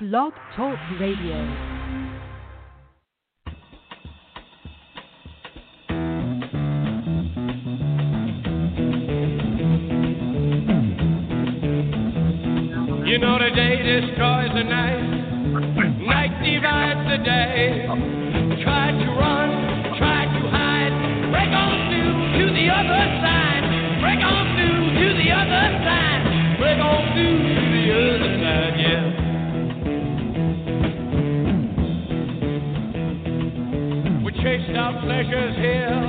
Blog Talk Radio. You know the day destroys the night, night divides the day. treasures here.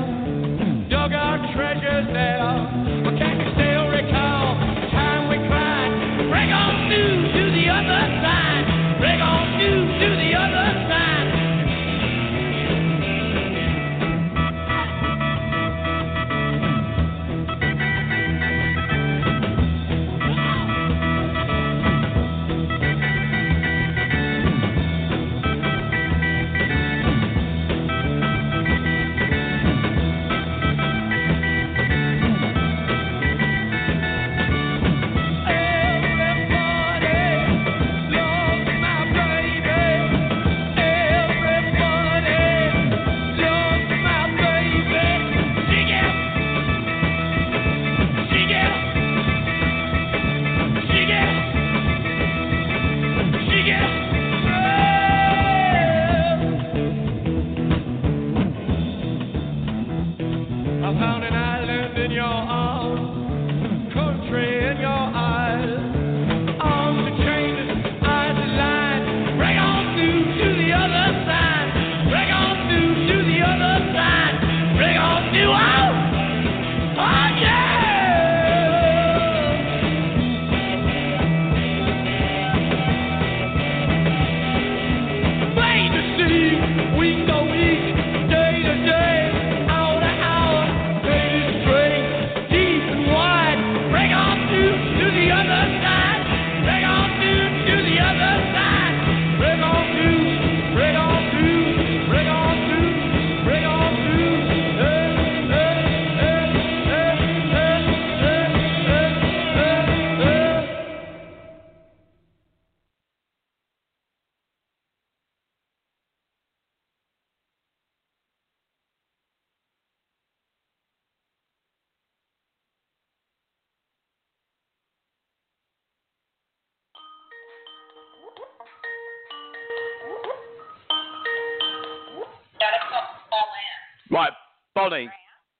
Right, Bonnie,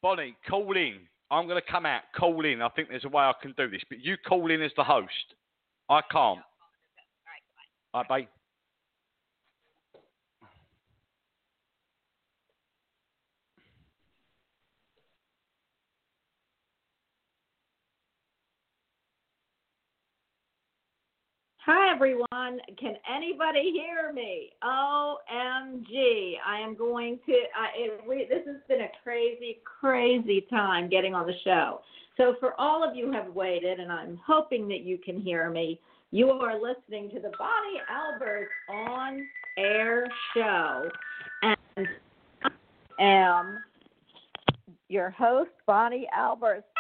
Bonnie, call in. I'm going to come out, call in. I think there's a way I can do this, but you call in as the host. I can't. All right, babe. Hi, everyone. Can anybody hear me? OMG. I am going to, I, it, we, this has been a crazy, crazy time getting on the show. So, for all of you who have waited, and I'm hoping that you can hear me, you are listening to the Bonnie Albers on air show. And I am your host, Bonnie Albers.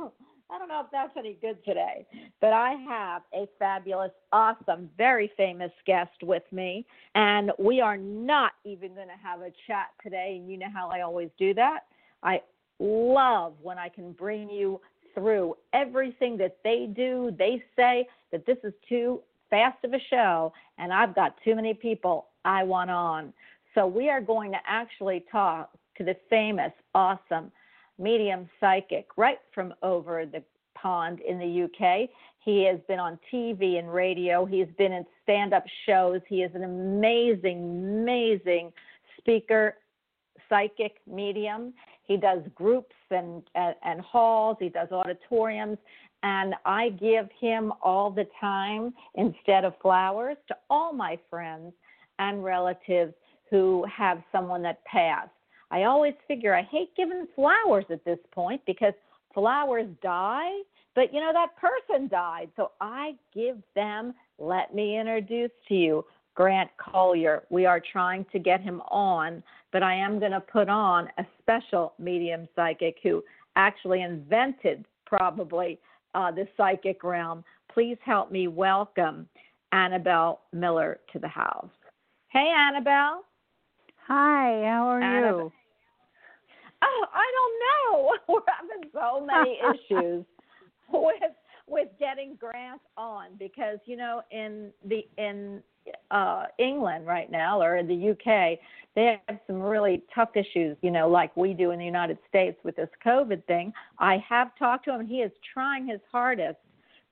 Ah! I don't know if that's any good today, but I have a fabulous, awesome, very famous guest with me, and we are not even going to have a chat today. And you know how I always do that. I love when I can bring you through everything that they do. They say that this is too fast of a show, and I've got too many people I want on. So we are going to actually talk to the famous, awesome medium psychic right from over the pond in the UK. He has been on TV and radio. He's been in stand up shows. He is an amazing, amazing speaker, psychic medium. He does groups and, and, and halls, he does auditoriums. And I give him all the time instead of flowers to all my friends and relatives who have someone that passed. I always figure I hate giving flowers at this point because flowers die, but you know, that person died. So I give them, let me introduce to you Grant Colyer. We are trying to get him on, but I am going to put on a special medium psychic who actually invented probably uh, the psychic realm. Please help me welcome Annabelle Miller to the house. Hey, Annabelle. Hi, how are Annabelle. you? Oh, I don't know. We're having so many issues with with getting Grant on because you know in the in uh England right now or in the UK they have some really tough issues, you know, like we do in the United States with this COVID thing. I have talked to him and he is trying his hardest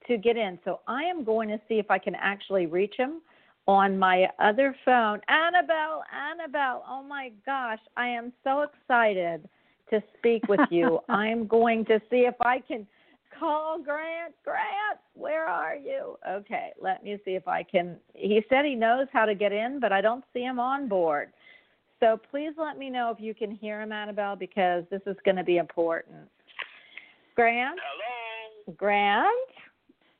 to get in. So I am going to see if I can actually reach him on my other phone. Annabelle, Annabelle, oh my gosh, I am so excited to speak with you. I'm going to see if I can call Grant. Grant, where are you? Okay, let me see if I can. He said he knows how to get in, but I don't see him on board. So please let me know if you can hear him, Annabelle, because this is going to be important. Grant? Hello. Grant?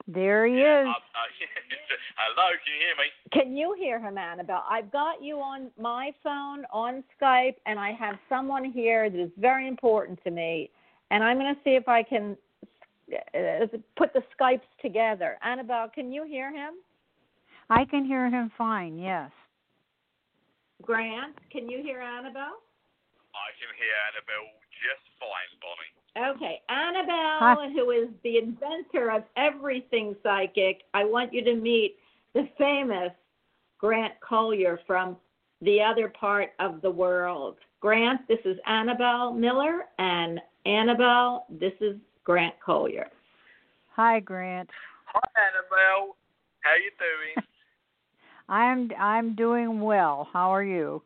There he is. Uh, uh, hello, can you hear me? Can you hear him, Annabelle? I've got you on my phone on Skype, and I have someone here that is very important to me, and I'm going to see if I can uh, put the Skypes together. Annabelle, can you hear him? I can hear him fine, yes. Grant, can you hear Annabelle? I can hear Annabelle just fine, Bonnie. Okay, Annabelle, Hi. who is the inventor of everything psychic, I want you to meet the famous Grant Colyer from the other part of the world. Grant, this is Annabelle Miller, and Annabelle, this is Grant Colyer. Hi, Grant. Hi, Annabelle. How are you doing? I'm I'm doing well. How are you?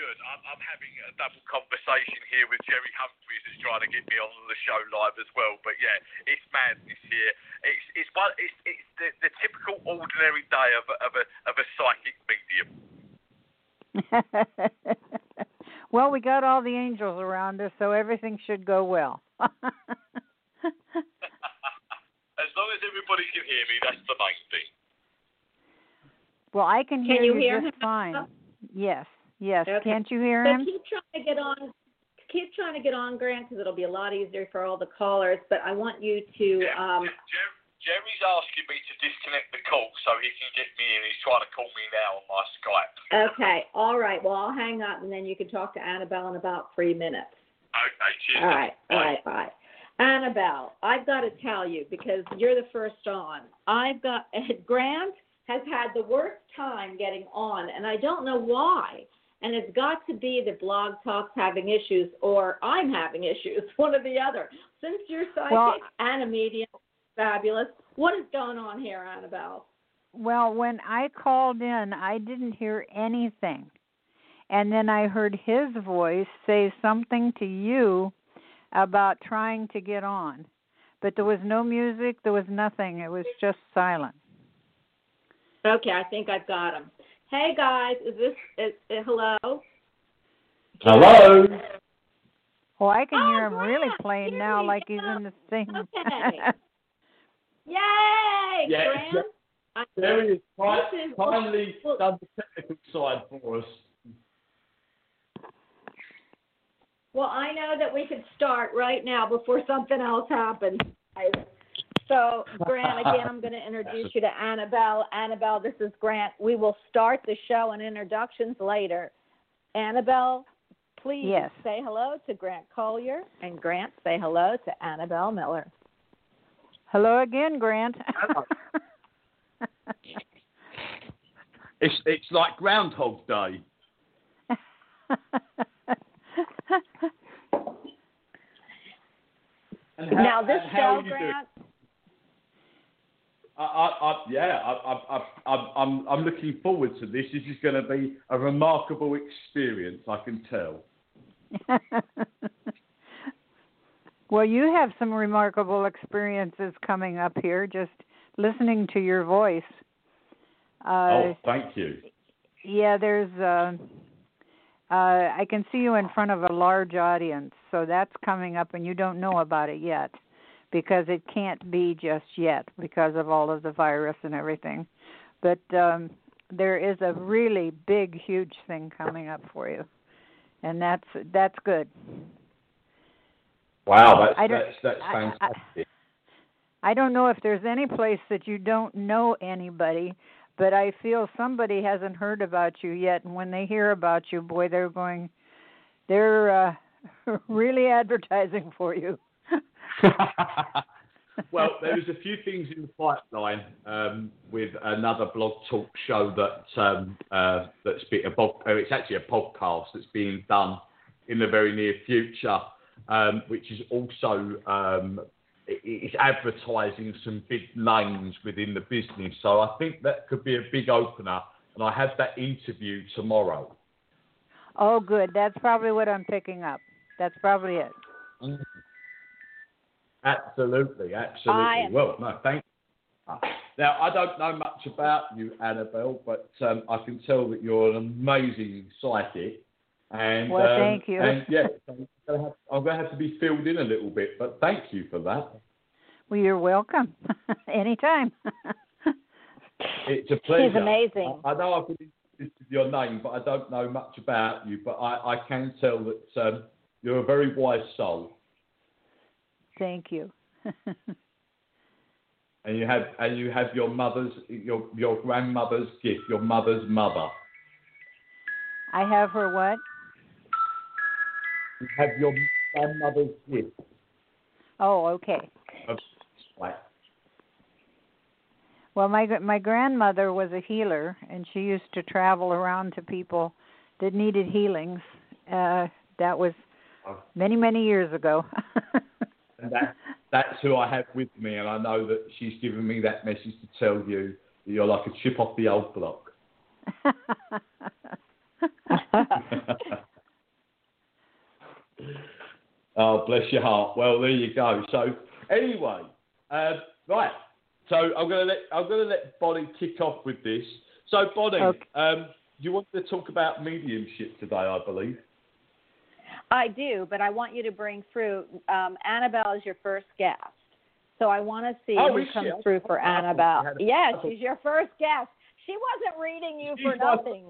Yeah, I'm good. I'm, I'm having a double conversation here with Jerry Humphries, who's trying to get me on the show live as well. But yeah, it's madness here. It's it's one it's it's the, the typical ordinary day of a, of a of a psychic medium. well, we got all the angels around us, so everything should go well. as long as everybody can hear me, that's the main thing. well, I can hear Can you hear just him? fine. Yes, yes. Okay. Can't you hear him? So him? keep trying to get on. Keep trying to get on, Grant, because it'll be a lot easier for all the callers. But I want you to. Yeah, Um, Jer- Jerry's asking me to disconnect the call so he can get me in. He's trying to call me now on my Skype. okay, all right. Well, I'll hang up, and then you can talk to Annabelle in about three minutes. Okay, cheers. All right, Bye. right, bye. Annabelle, I've got to tell you because you're the first on. I've got Grant has had the worst time getting on, and I don't know why. And it's got to be that Blog Talk's having issues, or I'm having issues, one or the other. Since you're psychic Well- and a medium, fabulous. What is going on here, Annabelle? Well, when I called in, I didn't hear anything. And then I heard his voice say something to you about trying to get on. But there was no music, there was nothing. It was just silent. Okay, I think I've got him. Hey guys, is this is, uh, hello? Hello. Well, I can Oh, hear him really Grant, plain here now, we like he's in the thing. Okay. Yay, Yeah, Grant! I- Jerry has This is- kindly well- done the technical side for us. Well, I know that we could start right now before something else happens. So, Grant, again, I'm going to introduce you to Annabelle. Annabelle, this is Grant. We will start the show and introductions later. Annabelle, please Yes. say hello to Grant Colyer, and Grant, say hello to Annabelle Miller. Hello again, Grant. It's it's like Groundhog Day. Now, this show, are doing? Grant, I, I, I, yeah, I, I, I, I'm, I'm, I'm looking forward to this. This is going to be a remarkable experience. I can tell. well, you have some remarkable experiences coming up here just listening to your voice. Uh, oh, thank you. Yeah, there's uh uh I can see you in front of a large audience, so that's coming up and you don't know about it yet because it can't be just yet because of all of the virus and everything. But um there is a really big huge thing coming up for you. And that's that's good. Wow, that's I don't- that's, that's I- I- fantastic. I don't know if there's any place that you don't know anybody, but I feel somebody hasn't heard about you yet, and when they hear about you, boy, they're going, they're uh, really advertising for you. well, there's a few things in the pipeline um, with another blog talk show that um, uh, that's been a uh, it's actually a podcast that's being done in the very near future, um, which is also um, it's advertising some big names within the business. So I think that could be a big opener, and I have that interview tomorrow. Oh, good. That's probably what I'm picking up. That's probably it. Absolutely, absolutely. I- Well, no, thank you. Now, I don't know much about you, Annabelle, but um, I can tell that you're an amazing psychic. And, Well, um, thank you. And yeah, I'm going, to have, I'm going to have to be filled in a little bit, but thank you for that. Well, you're welcome. Anytime. It's a pleasure. He's amazing. I, I know I've been interested your name, but I don't know much about you. But I, I can tell that um, you're a very wise soul, Thank you. and you have and you have your mother's your your grandmother's gift, your mother's mother. I have her what? You have your grandmother's gift. Oh, okay. Like, Well, my my grandmother was a healer, and she used to travel around to people that needed healings. Uh, that was many many years ago. and that that's who I have with me, and I know that she's given me that message to tell you that you're like a chip off the old block. oh, bless your heart. Well, there you go. So anyway, uh, right. So I'm gonna let I'm gonna let Bonnie kick off with this. So Bonnie, Okay. um, you want to talk about mediumship today, I believe. I do, but I want you to bring through um, Annabelle is your first guest. So I want to see Oh, who she? comes I through for Annabelle. Yeah, she's your first guest. She wasn't reading you She for nothing,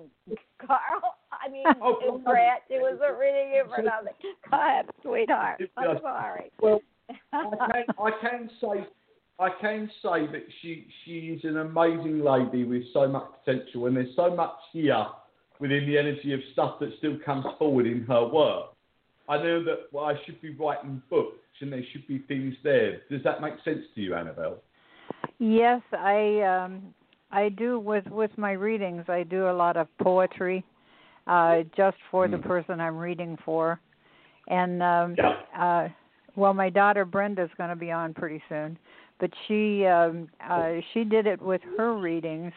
Carl. I mean, Oh, Brett, she wasn't reading you for nothing. Go ahead, sweetheart. I'm sorry. Well, I can, I can say I can say that she she's an amazing lady with so much potential, and there's so much here within the energy of stuff that still comes forward in her work. I know that well, I should be writing books, and there should be things there. Does that make sense to you, Annabelle? yes, I um I do with with my readings. I do a lot of poetry, uh, just for the Mm. person I'm reading for, and um, Yeah. uh, well, my daughter Brenda's going to be on pretty soon, but she um, uh, she did it with her readings,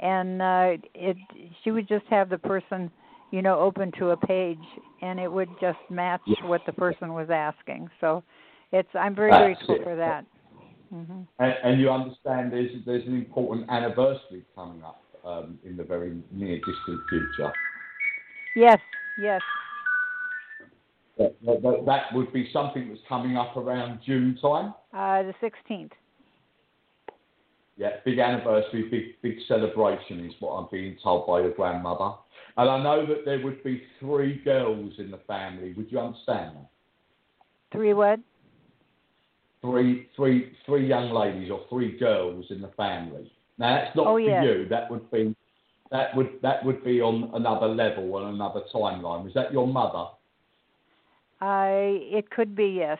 and uh, it she would just have the person, you know, open to a page, and it would just match what the person was asking. So, it's I'm very That's grateful it. for that. hmm And, and you understand there's there's an important anniversary coming up um, in the very near distant future. Yes, yes. That, that, that would be something that's coming up around June time. Uh, the 16th. Yeah, big anniversary, big big celebration is what I'm being told by your grandmother. And I know that there would be three girls in the family. Would you understand that? Three what? Three three three young ladies or three girls in the family. Now that's not Oh, for yes. you. That would be that would that would be on another level on another timeline. Was that your mother? I it could be yes.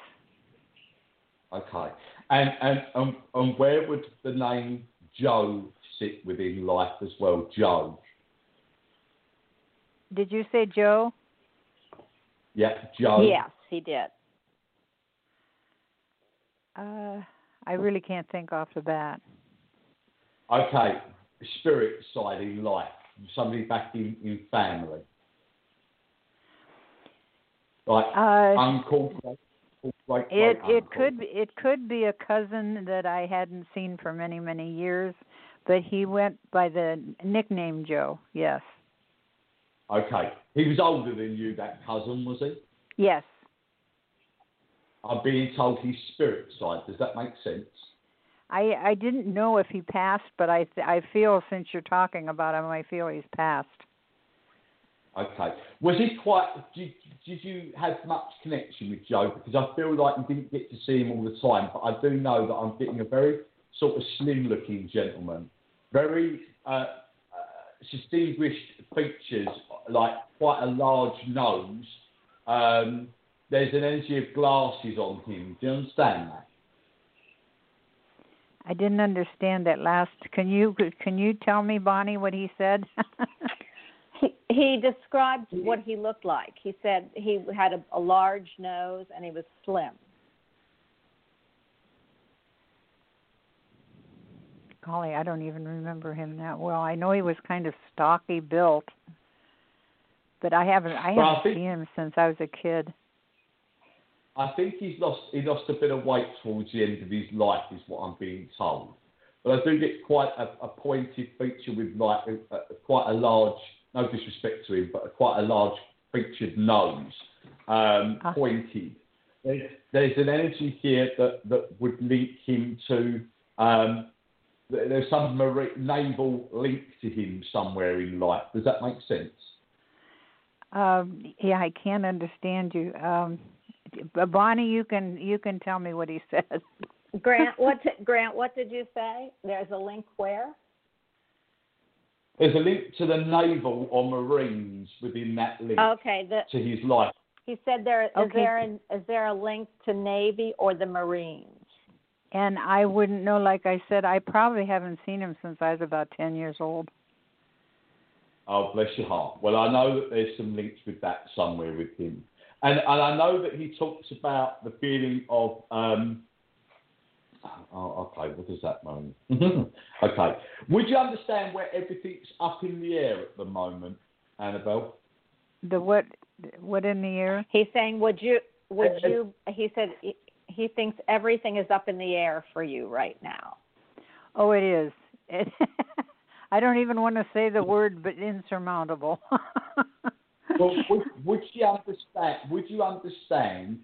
Okay. And and and, and where would the name Joe sit within life as well? Joe. Did you say Joe? Yeah, Joe. Yes, he did. Uh, I really can't think off the bat. Okay, spirit side in life, somebody back in, in family. Like Uh, uncle, great, great, it great it uncle. could it could be a cousin that I hadn't seen for many many years, but he went by the nickname Joe. Yes. Okay, he was older than you, that cousin, was he? Yes. I'm being told he's spirit side. Does that make sense? I I didn't know if he passed, but I th- I feel since you're talking about him, I feel he's passed. Okay. Was he quite? Did, did you have much connection with Joe? Because I feel like you didn't get to see him all the time, but I do know that I'm getting a very sort of slim-looking gentleman, very uh, distinguished features, like quite a large nose. Um, there's an energy of glasses on him. Do you understand that? I didn't understand that last. Can you can you tell me, Bonnie, what he said? He, he described what he looked like. He said he had a, a large nose and he was slim. Golly, I don't even remember him that well. I know he was kind of stocky built, but I haven't I Well, I haven't think- seen him since I was a kid. I think he's lost he lost a bit of weight towards the end of his life, is what I'm being told. But I do get quite a, a pointed feature with like a, a, quite a large, no disrespect to him, but a, quite a large featured nose, um, Ah. pointed. There's, there's an energy here that, that would link him to. Um, there's some marine, naval link to him somewhere in life. Does that make sense? Um, yeah, I can't understand you. Um, Bonnie, you can you can tell me what he says. Grant, what t- Grant? What did you say? There's a link where? There's a link to the naval or marines within that link Okay, the, to his life. he said there is Okay. there an, is there a link to Navy or the Marines? And I wouldn't know. Like I said, I probably haven't seen him since I was about ten years old. Oh, bless your heart. Well, I know that there's some links with that somewhere with him. And, and I know that he talks about the feeling of, um, oh, okay, what does that mean? okay. Would you understand where everything's up in the air at the moment, Annabelle? The what? What in the air? He's saying, would you would you? He said he, he thinks everything is up in the air for you right now. Oh, it is. It, I don't even want to say the word, but insurmountable. well, would, would you understand? Would you understand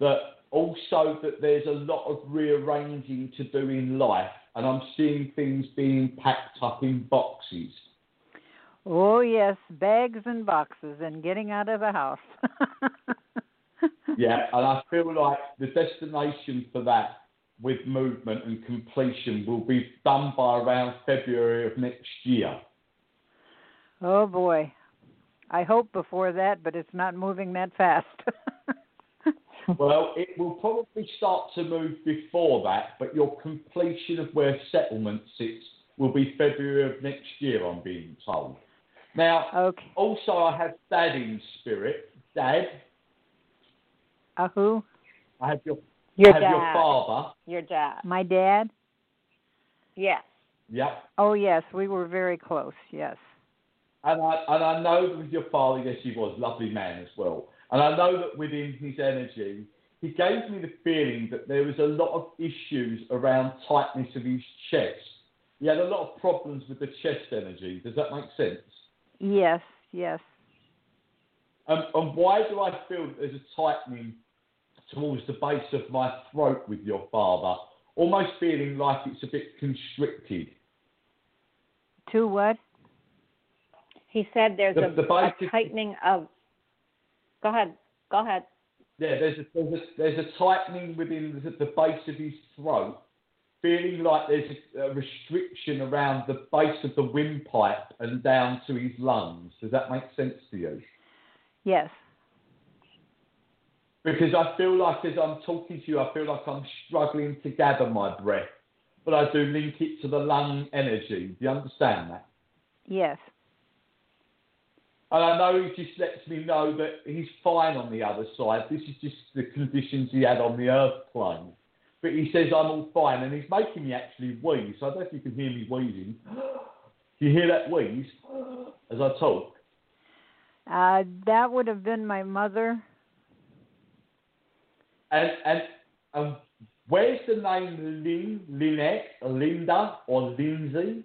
that also that there's a lot of rearranging to do in life, and I'm seeing things being packed up in boxes. oh yes, bags and boxes and getting out of the house. Yeah, and I feel like the destination for that with movement and completion will be done by around February of next year. oh boy, I hope before that, but it's not moving that fast. Well, it will probably start to move before that, but your completion of where settlement sits will be February of next year, I'm being told. Now, okay. also I have Dad in spirit. Dad, Uh, who? I have your, Your I have your dad. father. Your dad. My dad? Yes. Yep. Oh yes, we were very close. Yes. And I, and I know that with your father, yes, he was a lovely man as well. And I know that within his energy, he gave me the feeling that there was a lot of issues around tightness of his chest. He had a lot of problems with the chest energy. Does that make sense? Yes. Yes. Um, and why do I feel that there's a tightening towards the base of my throat with your father? Almost feeling like it's a bit constricted. To what? He said there's The- a, the a tightening of. Go ahead. Go ahead. Yeah, there's a, there's a, there's a tightening within the, the base of his throat, feeling like there's a, a restriction around the base of the windpipe and down to his lungs. Does that make sense to you? Yes. Because I feel like as I'm talking to you, I feel like I'm struggling to gather my breath, but I do link it to the lung energy. Do you understand that? Yes. And I know he just lets me know that he's fine on the other side. This is just the conditions he had on the earth plane. But he says I'm all fine, and he's making me actually wheeze. I don't know if you can hear me wheezing. Do you hear that wheeze as I talk? Uh, that would have been my mother. And and and where's the name Lynn, Lynette, Linda, or Lindsay?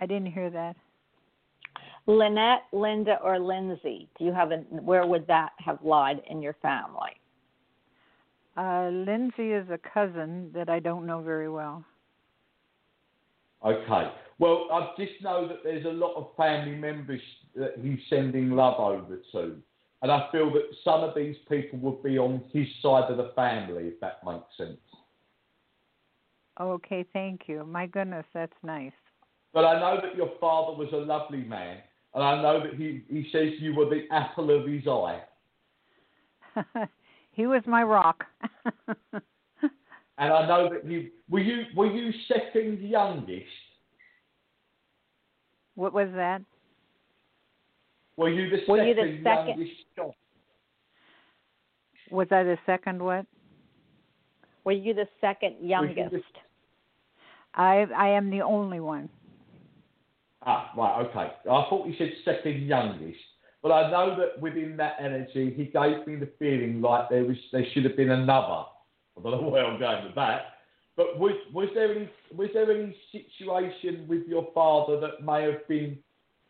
I didn't hear that. Lynette, Linda, or Lindsay? Do you have a? Where would that have lied in your family? Uh, Lindsay is a cousin that I don't know very well. Okay. Well, I just know that there's a lot of family members that he's sending love over to. And I feel that some of these people would be on his side of the family, if that makes sense. Okay, thank you. My goodness, that's nice. But I know that your father was a lovely man, and I know that he, he says you were the apple of his eye. he was my rock. and I know that you were you were you second youngest. What was that? Were you the Were second you the second- youngest child? Was I the second what? Were you the second youngest? the- I I am the only one. Ah, right, okay. I thought you said second youngest, but I know that within that energy, he gave me the feeling like there was there should have been another. I don't know where I'm going with that. But was was there any was there any situation with your father that may have been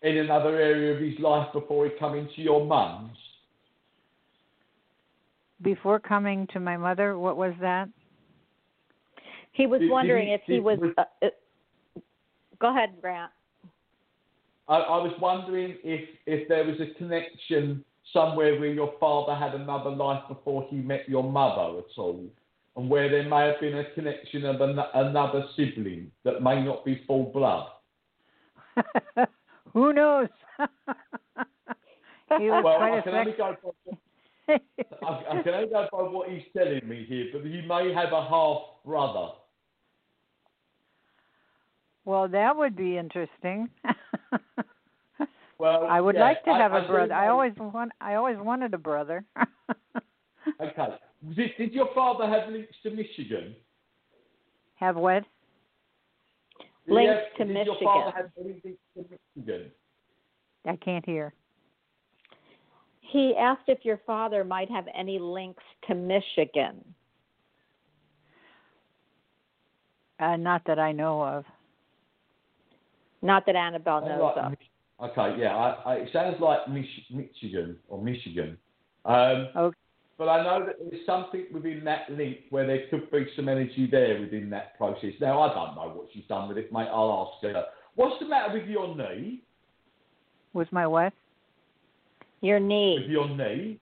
in another area of his life before he come into your mum's? Before coming to my mother, what was that? He was Did- did wondering he- if he did- was. was- Uh, uh, go ahead, Grant. I, I was wondering if if there was a connection somewhere where your father had another life before he met your mother at all, and where there may have been a connection of an, another sibling that may not be full blood. Who knows? he was Well, quite I a can only go by, I, I can only go by what he's telling me here, but you may have a half brother. well, that would be interesting. Well, I would yeah, like to have a a brother. I always want. I always wanted a brother. Okay. Did, did your father have links to Michigan? have what? Did Links have- to did your father Michigan. have any to Michigan? I can't hear. He asked if your father might have any links to Michigan. Uh, not that I know of. Not that Annabelle knows Sounds like of. Okay, yeah, I, I, it sounds like Mich- Michigan or Michigan. Um, Okay. But I know that there's something within that link where there could be some energy there within that process. Now, I don't know what she's done with it, mate. I'll ask her. What's the matter with your knee? Was my what? Your knee. With your knee?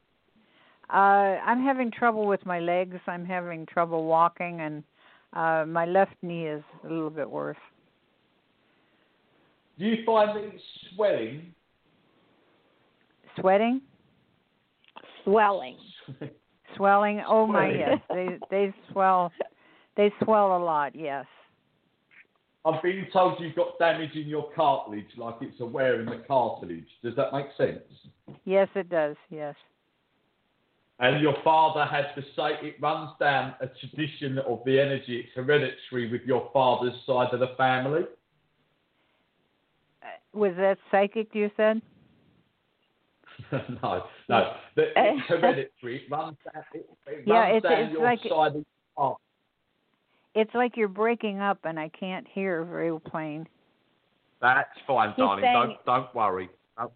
Uh, I'm having trouble with my legs. I'm having trouble walking, and uh, my left knee is a little bit worse. Do you find that it's swelling? Sweating, Swelling. swelling. Oh my, yes, they they swell. They swell a lot. Yes. I've been told you've got damage in your cartilage, like it's a wear in the cartilage. Does that make sense? Yes, it does. Yes. And your father had to say it runs down a tradition of the energy. It's hereditary with your father's side of the family. Uh, Was that psychic? You said. no, no. The, it's hereditary. It runs down, it, it Yeah, runs it's- down it's your like- side of the. It's like you're breaking up, and I can't hear very plain. That's fine, He's darling. saying- Don't don't worry. Don't-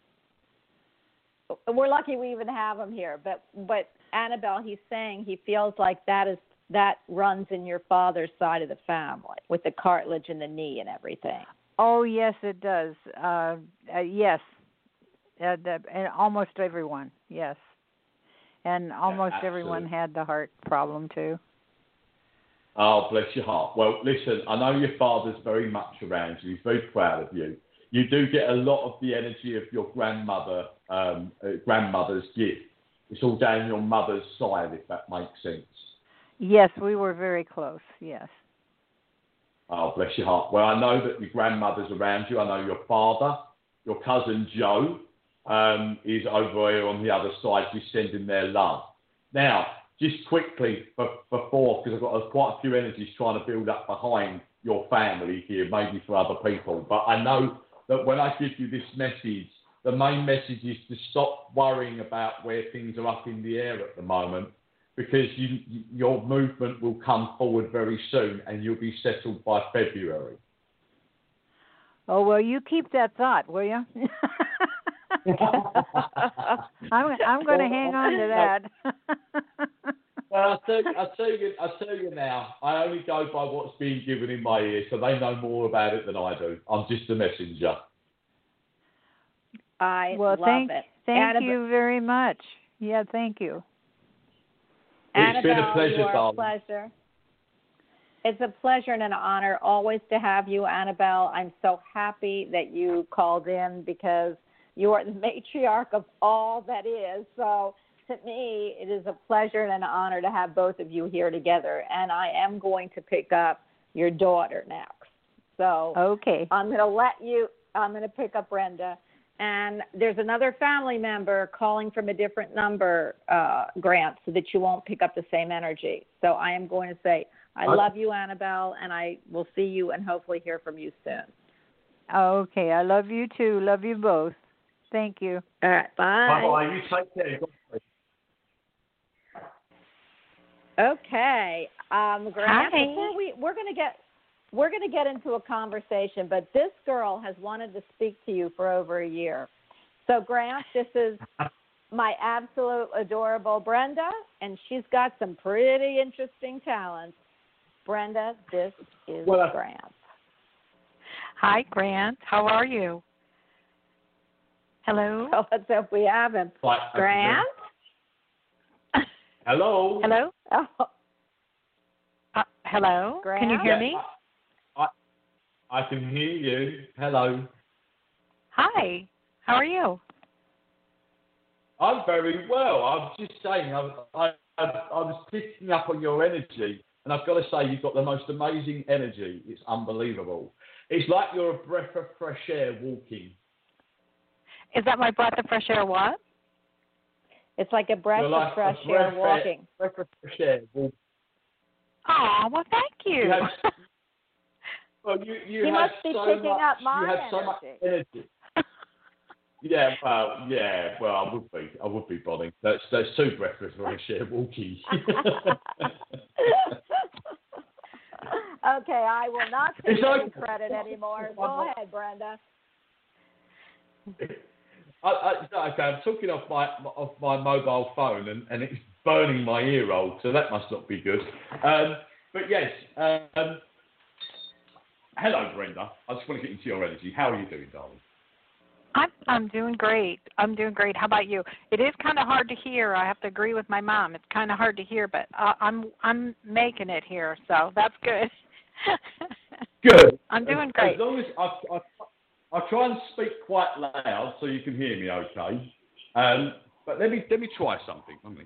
We're lucky we even have him here. But but Annabelle, he's saying he feels like that is that runs in your father's side of the family with the cartilage in the knee and everything. Oh yes, it does. Uh, uh, yes, uh, the, and almost everyone. Yes, and almost everyone had the heart problem too. Oh, bless your heart. Well, listen, I know your father's very much around you. He's very proud of you. You do get a lot of the energy of your grandmother, um, uh, grandmother's gift. It's all down your mother's side, if that makes sense. Yes, we were very close. Yes. Oh, bless your heart. Well, I know that your grandmother's around you. I know your father, your cousin Joe, um, is over here on the other side, just sending their love. Now, just quickly be- before, because I've got quite a few energies trying to build up behind your family here, maybe for other people. But I know that when I give you this message, the main message is to stop worrying about where things are up in the air at the moment because you- your movement will come forward very soon and you'll be settled by February. Oh well, you keep that thought, will you? I'm I'm going to hang on to that. Well, I tell, I tell you, I tell you now. I only go by what's being given in my ear, so they know more about it than I do. I'm just a messenger. I well, love thank it. thank Annabelle, you very much. Yeah, thank you. It's been a Annabelle, pleasure, you are a darling. pleasure. It's a pleasure and an honor always to have you, Annabelle. I'm so happy that you called in because you are the matriarch of all that is. So to me, it is a pleasure and an honor to have both of you here together. And I am going to pick up your daughter next. So Okay. I'm going to let you, I'm going to pick up Brenda. And there's another family member calling from a different number, uh, Grant, so that you won't pick up the same energy. So I am going to say, I Okay. love you, Annabelle, and I will see you and hopefully hear from you soon. Okay. I love you too. Love you both. Thank you. All right, bye. Bye bye. You take care. Okay, um, Grant. Hi. Before we we're gonna get we're gonna get into a conversation, but this girl has wanted to speak to you for over a year. So Grant, this is my absolute adorable Brenda, and she's got some pretty interesting talents. Brenda, this is Well, Grant. Hi, Grant. How are you? Hello. So let's hope we have him. Right, okay. Grant. Hello. Hello. Oh, Uh, hello. Can you hear Yeah, me? I, I, I can hear you. Hello. Hi. How are you? I'm very well. I'm just saying, I, I, I, I was picking up on your energy, and I've got to say, you've got the most amazing energy. It's unbelievable. It's like you're a breath of fresh air walking. Is that my breath of fresh air? What? it's like a breath like of fresh breath air of walking. Breath of fresh air walking. Oh, well, thank you. You have, well, you, you He must be so picking much, up my you have so much energy. Yeah, well, yeah, well, I would be, I would be bodding. That's that's two breath of fresh air walking. okay, I will not take any like- credit anymore. Go ahead, Brenda. I, I, okay, I'm talking off my off my mobile phone, and, and it's burning my ear roll, so that must not be good. Um, but yes, um, hello, Brenda. I just want to get into your energy. How are you doing, darling? I'm I'm doing great. I'm doing great. How about you? It is kind of hard to hear. I have to agree with my mom. It's kind of hard to hear, but uh, I'm I'm making it here, so that's good. Good. I'm doing As- great. As long as I, I, I try and speak quite loud so you can hear me okay. Um, but let me let me try something. Let me.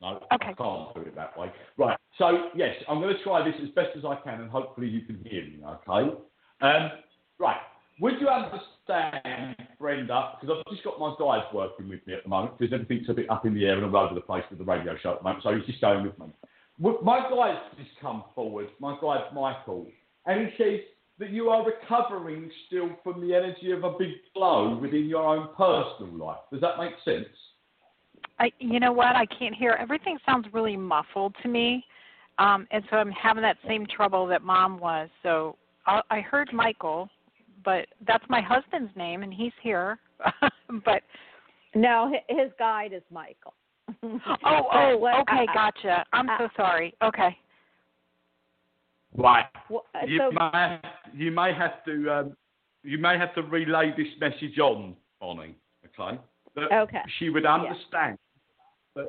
No, Okay. I can't do it that way. Right. So yes, I'm going to try this as best as I can, and hopefully you can hear me okay. Um, right. Would you understand, Brenda? Because I've just got my guys working with me at the moment because everything's a bit up in the air and all over the place with the radio show at the moment. So he's just going with me. My guy's just come forward. My guy Michael, and he says that you are recovering still from the energy of a big blow within your own personal life. Does that make sense? I, you know what? I can't hear. Everything sounds really muffled to me, um, and so I'm having that same trouble that Mom was. So I, I heard Michael, but that's my husband's name, and he's here. but No, his guide is Michael. oh, oh, what- okay, uh, gotcha. I'm uh, so sorry. Okay. Right. Well, uh, You so may you may have to um, you may have to relay this message on, Bonnie. Okay. That Okay. She would understand that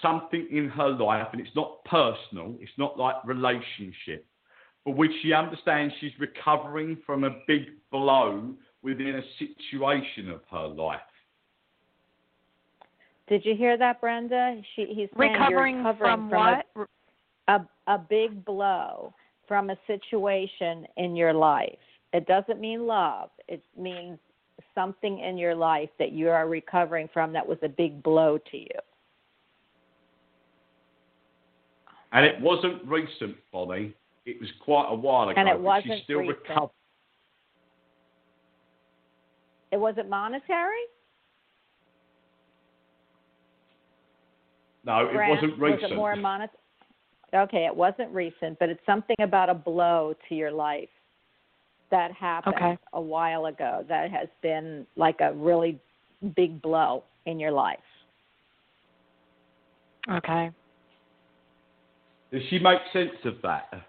something in her life, and it's not personal, it's not like relationship, but which she understands she's recovering from a big blow within a situation of her life. did you hear that, Brenda? She he's saying Recovering you're recovering from from what? A, a a big blow from a situation in your life. It doesn't mean love. It means something in your life that you are recovering from that was a big blow to you. And it wasn't recent, Bonnie. It was quite a while ago. And it wasn't she's still recent. recovering. It wasn't monetary. No, it Grant? wasn't recent. Was it more monetary? Okay, it wasn't recent, but it's something about a blow to your life that happened Okay. a while ago that has been like a really big blow in your life. Okay. Does she make sense of that?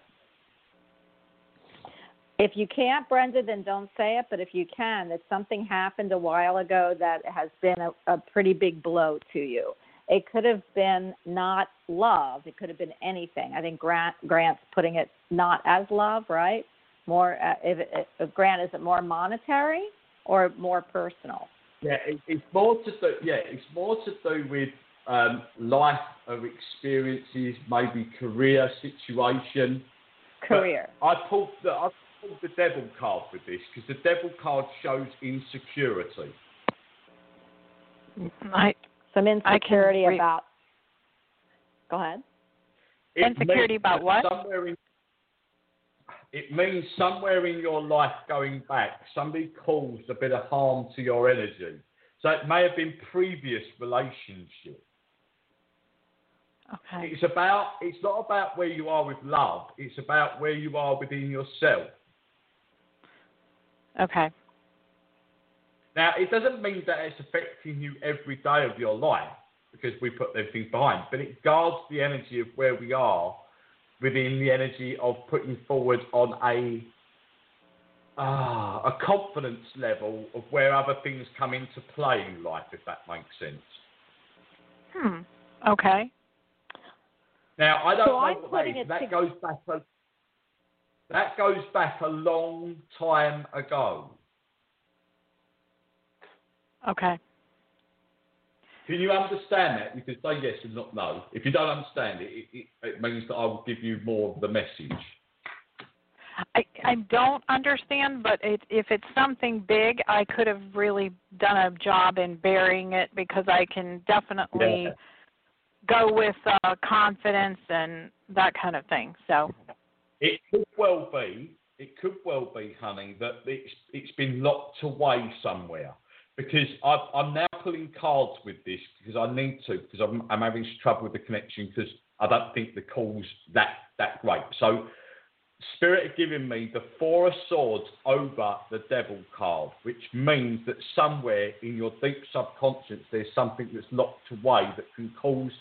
If you can't, Brenda, then don't say it. But if you can, that something happened a while ago that has been a, a pretty big blow to you. It could have been not love. It could have been anything. I think Grant Grant's putting it not as love, right? More. Uh, if, if Grant is it more monetary or more personal? Yeah, it, it's more to do. Yeah, it's more to do with um, life of experiences, maybe career situation. Career. But I pulled the I pulled the devil card with this because the devil card shows insecurity. I Some insecurity re- about. Go ahead. It Insecurity about what? Somewhere in, it means somewhere in your life going back, somebody caused a bit of harm to your energy. So it may have been previous relationship. okay. It's about. It's not about where you are with love. It's about where you are within yourself. Okay. Now, it doesn't mean that it's affecting you every day of your life because we put everything behind, but it guards the energy of where we are within the energy of putting forward on a ah, a confidence level of where other things come into play in life, if that makes sense. Hmm. Okay. Now, I don't So know I'm what that is. That to- goes back a that goes back a long time ago. Okay. Can you understand that? You can say yes and not no. If you don't understand it, it, it, it means that I will give you more of the message. I I don't understand, but it, if it's something big, I could have really done a job in burying it because I can definitely Yeah. go with uh, confidence and that kind of thing. So It could well be, it could well be, honey, that it's it's been locked away somewhere. Because I've, I'm now pulling cards with this because I need to because I'm, I'm having trouble with the connection because I don't think the call's that that great. So Spirit are giving me the Four of Swords over the Devil card, which means that somewhere in your deep subconscious there's something that's locked away that can cause,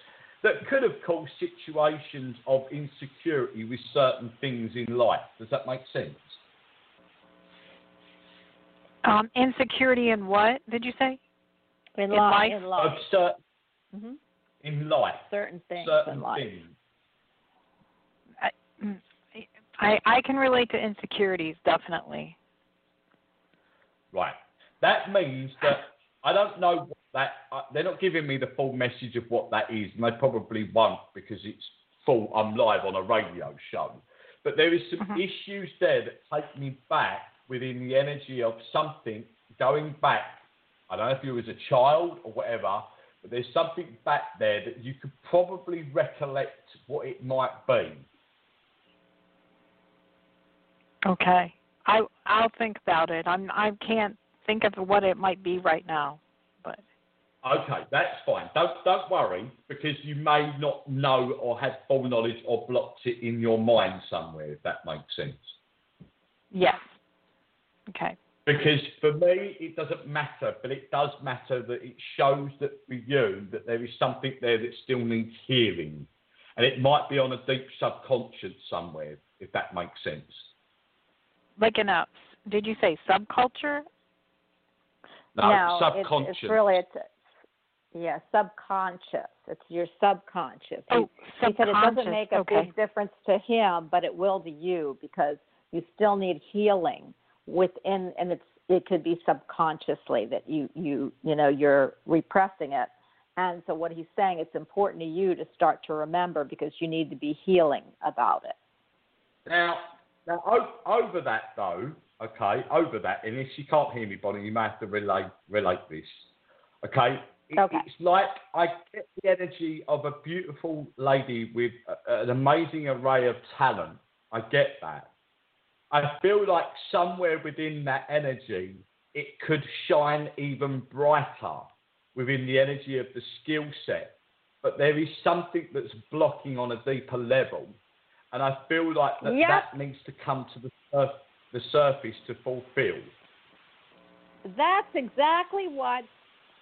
that could have caused situations of insecurity with certain things in life. Does that make sense? Um, insecurity in what did you say? In, In li- life? in Of life. cer- hmm in life, Certain things certain in life. things. Mm, I I can relate to insecurities definitely. Right. That means that I don't know what that. Uh, they're not giving me the full message of what that is, and they probably won't because it's full. I'm live on a radio show, but there is some Mhm. issues there that take me back within the energy of something going back. I don't know if you was a child or whatever, but there's something back there that you could probably recollect what it might be. Okay. I I'll think about it. I'm I can't think of what it might be right now, but Okay, that's fine. Don't don't worry because you may not know or have full knowledge or blocked it in your mind somewhere. If that makes sense. yes. Okay. Because for me, it doesn't matter, but it does matter that it shows that for you that there is something there that still needs healing, and it might be on a deep subconscious somewhere. If that makes sense. Like in a uh, did you say subculture? No, it's- subconscious. It's, really it's yeah subconscious. It's your subconscious. Oh, he, he said it doesn't make a okay. big difference to him, but it will to you because you still need healing within, and it's it could be subconsciously that you you you know you're repressing it. And so what he's saying, it's important to you to start to remember because you need to be healing about it. Now, now over that though, okay, over that, and if you can't hear me, Bonnie, you may have to relate relate this. Okay, It- Okay. it's like I get the energy of a beautiful lady with a, an amazing array of talent. I get that. I feel like somewhere within that energy, it could shine even brighter within the energy of the skill set. But there is something that's blocking on a deeper level. And I feel like that, Yep. that needs to come to the, surf, the surface to fulfill. That's exactly what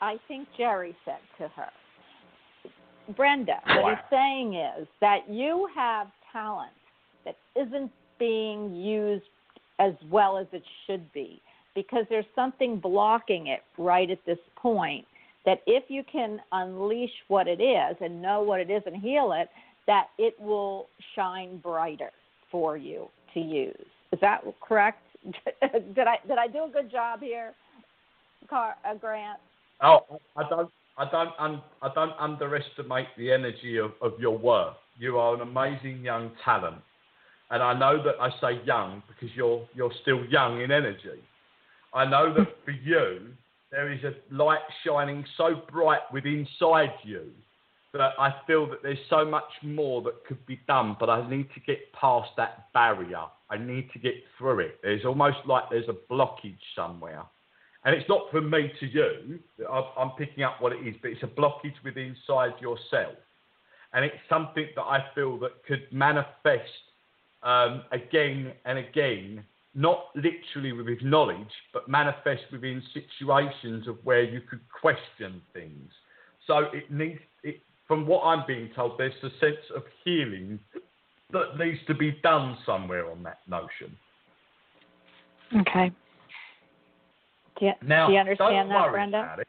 I think Jerry said to her. Brenda, what Right. he's saying is that you have talent that isn't being used as well as it should be because there's something blocking it right at this point that if you can unleash what it is and know what it is and heal it that it will shine brighter for you to use. Is that correct? Did i did i do a good job here Car, uh, grant? Oh, I don't, I don't, un, I don't underestimate the energy of, of your work. You are an amazing young talent, and I know that I say young because you're you're still young in energy. I know that for you there is a light shining so bright within inside you that I feel that there's so much more that could be done, but I need to get past that barrier. I need to get through it. There's almost like there's a blockage somewhere. And it's not from me to you. I'm picking up what it is, but it's a blockage within inside yourself. And it's something that I feel that could manifest um, again and again, not literally with knowledge, but manifest within situations of where you could question things. So it needs, it, from what I'm being told, there's a sense of healing that needs to be done somewhere on that notion. Okay. Do you, Now, do you understand that, Brenda? About it.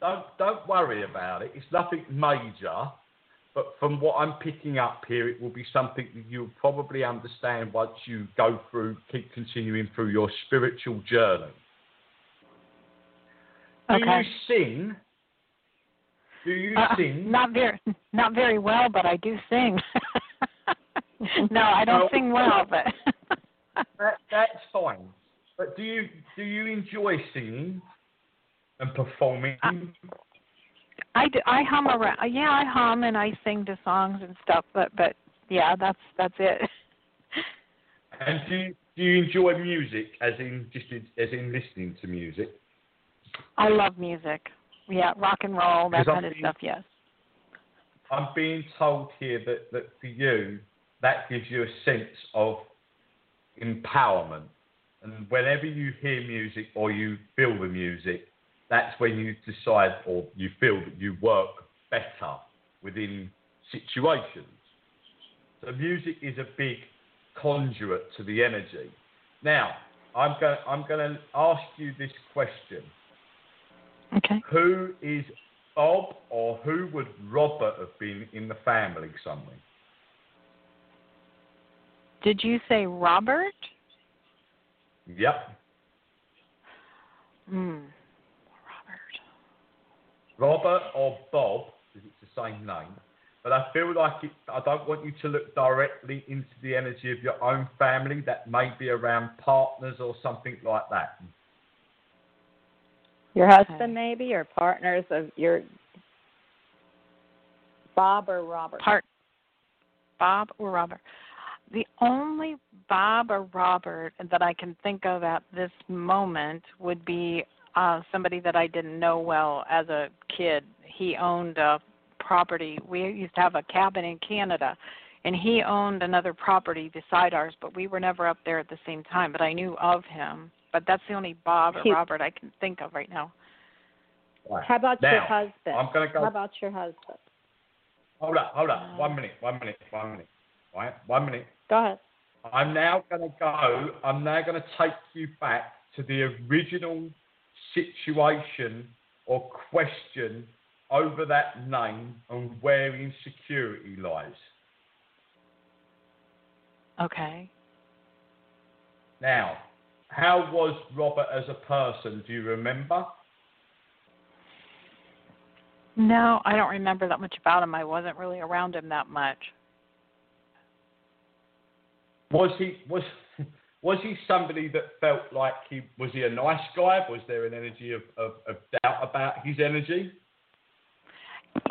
Don't don't worry about it. It's nothing major, but from what I'm picking up here, it will be something that you'll probably understand once you go through, keep continuing through your spiritual journey. Do you sing? Do you Uh, sing? Not very, not very well, but I do sing. no, I don't sing well, but That, that's fine. But do you do you enjoy singing and performing? I, do, I hum around. Yeah, I hum and I sing to songs and stuff, but but yeah, that's that's it. And do you, do you enjoy music, as in just as in listening to music? I love music. Yeah, rock and roll, that I'm kind of being- stuff. Yes. I'm being told here that, that for you, that gives you a sense of empowerment. And whenever you hear music or you feel the music, that's when you decide or you feel that you work better within situations. So music is a big conduit to the energy. Now, I'm going, I'm going to ask you this question. Okay. Who is Bob or who would Robert have been in the family somewhere? Did you say Robert? Yep. Hmm. Robert. Robert or Bob, because it's the same name. But I feel like it, I don't want you to look directly into the energy of your own family. That may be around partners or something like that. Your husband, Okay. maybe, or partners of your Bob or Robert? Part Bob or Robert. The only Bob or Robert that I can think of at this moment would be uh somebody that I didn't know well as a kid. He owned a property. We used to have a cabin in Canada and he owned another property beside ours, but we were never up there at the same time, but I knew of him. But that's the only Bob or He- Robert I can think of right now. Right. How about your husband? I'm going to go. How about your husband? Hold up, hold up. One minute, one minute, one minute. Right, one minute. Go ahead. I'm now going to go, I'm now going to take you back to the original situation or question over that name and where insecurity lies. Okay. Now, how was Robert as a person? Do you remember? No, I don't remember that much about him. I wasn't really around him that much. Was he was was he somebody that felt like he was he a nice guy? Was there an energy of, of, of doubt about his energy?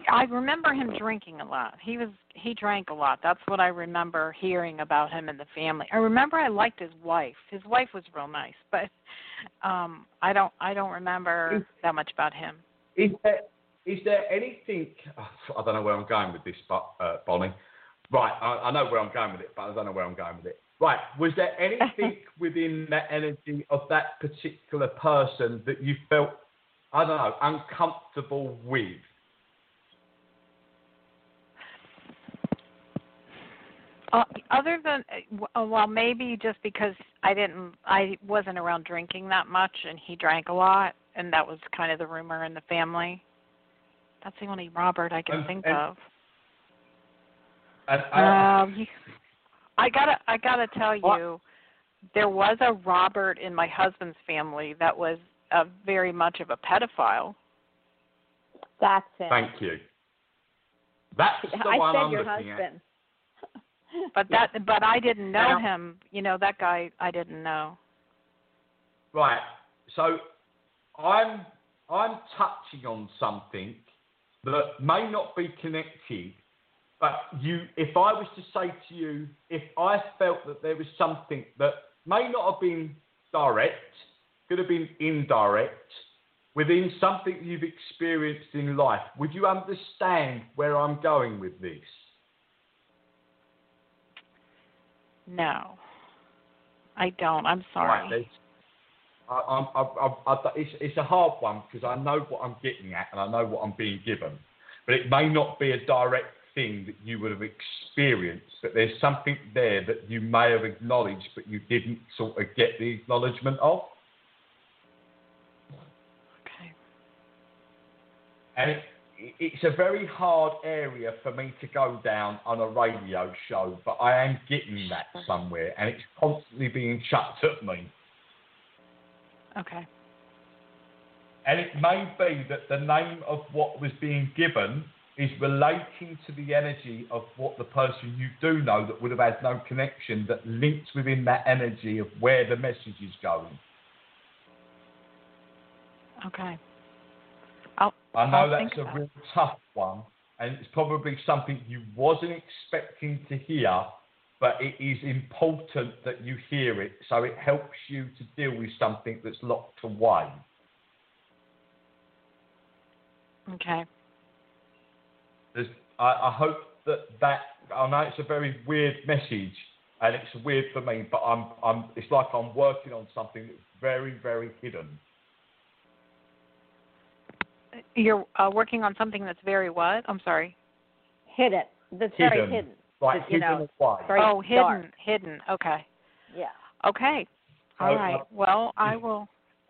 I remember him drinking a lot. He was he drank a lot. That's what I remember hearing about him and the family. I remember I liked his wife. His wife was real nice, but um I don't I don't remember that much about him. Is there is there anything? I don't know where I'm going with this, but uh, Bonnie. Right, I, I know where I'm going with it, but I don't know where I'm going with it. Right, was there anything within that energy of that particular person that you felt, I don't know, uncomfortable with? Uh, other than uh, well, maybe just because I didn't, I wasn't around drinking that much, and he drank a lot, and that was kind of the rumor in the family. That's the only Robert I can And- think and- of. And, uh, Um, I gotta, I gotta tell What? you, there was a Robert in my husband's family that was a very much of a pedophile. That's it. thank you. That's the I one said I'm your looking at. husband. But that, but I didn't know Now- him. You know that guy. I didn't know. Right. So I'm I'm touching on something that may not be connected, but you if I was to say to you, if I felt that there was something that may not have been direct, could have been indirect, within something you've experienced in life, would you understand where I'm going with this? No, I don't. I'm sorry. there's- I, I'm, I, I, I, it's, it's a hard one because I know what I'm getting at and I know what I'm being given, but it may not be a direct thing that you would have experienced. But there's something there that you may have acknowledged, but you didn't sort of get the acknowledgement of. Okay. And it, it's a very hard area for me to go down on a radio show, but I am getting that somewhere, and it's constantly being chucked at me. Okay. And it may be that the name of what was being given is relating to the energy of what the person you do know that would have had no connection that links within that energy of where the message is going. Okay. I'll, I know I'll that's a real tough one, and it's probably something you wasn't expecting to hear, but it is important that you hear it so it helps you to deal with something that's locked away. Okay. There's, I, I hope that that I know it's a very weird message and it's weird for me, but I'm I'm it's like I'm working on something that's very very hidden. You're uh, working on something that's very what? I'm sorry. Hidden. That's very Hidden. hidden. Like You hidden know, away. Very oh, hidden, dark. hidden. Okay. Yeah. Okay. All So, right. uh, Well, I will.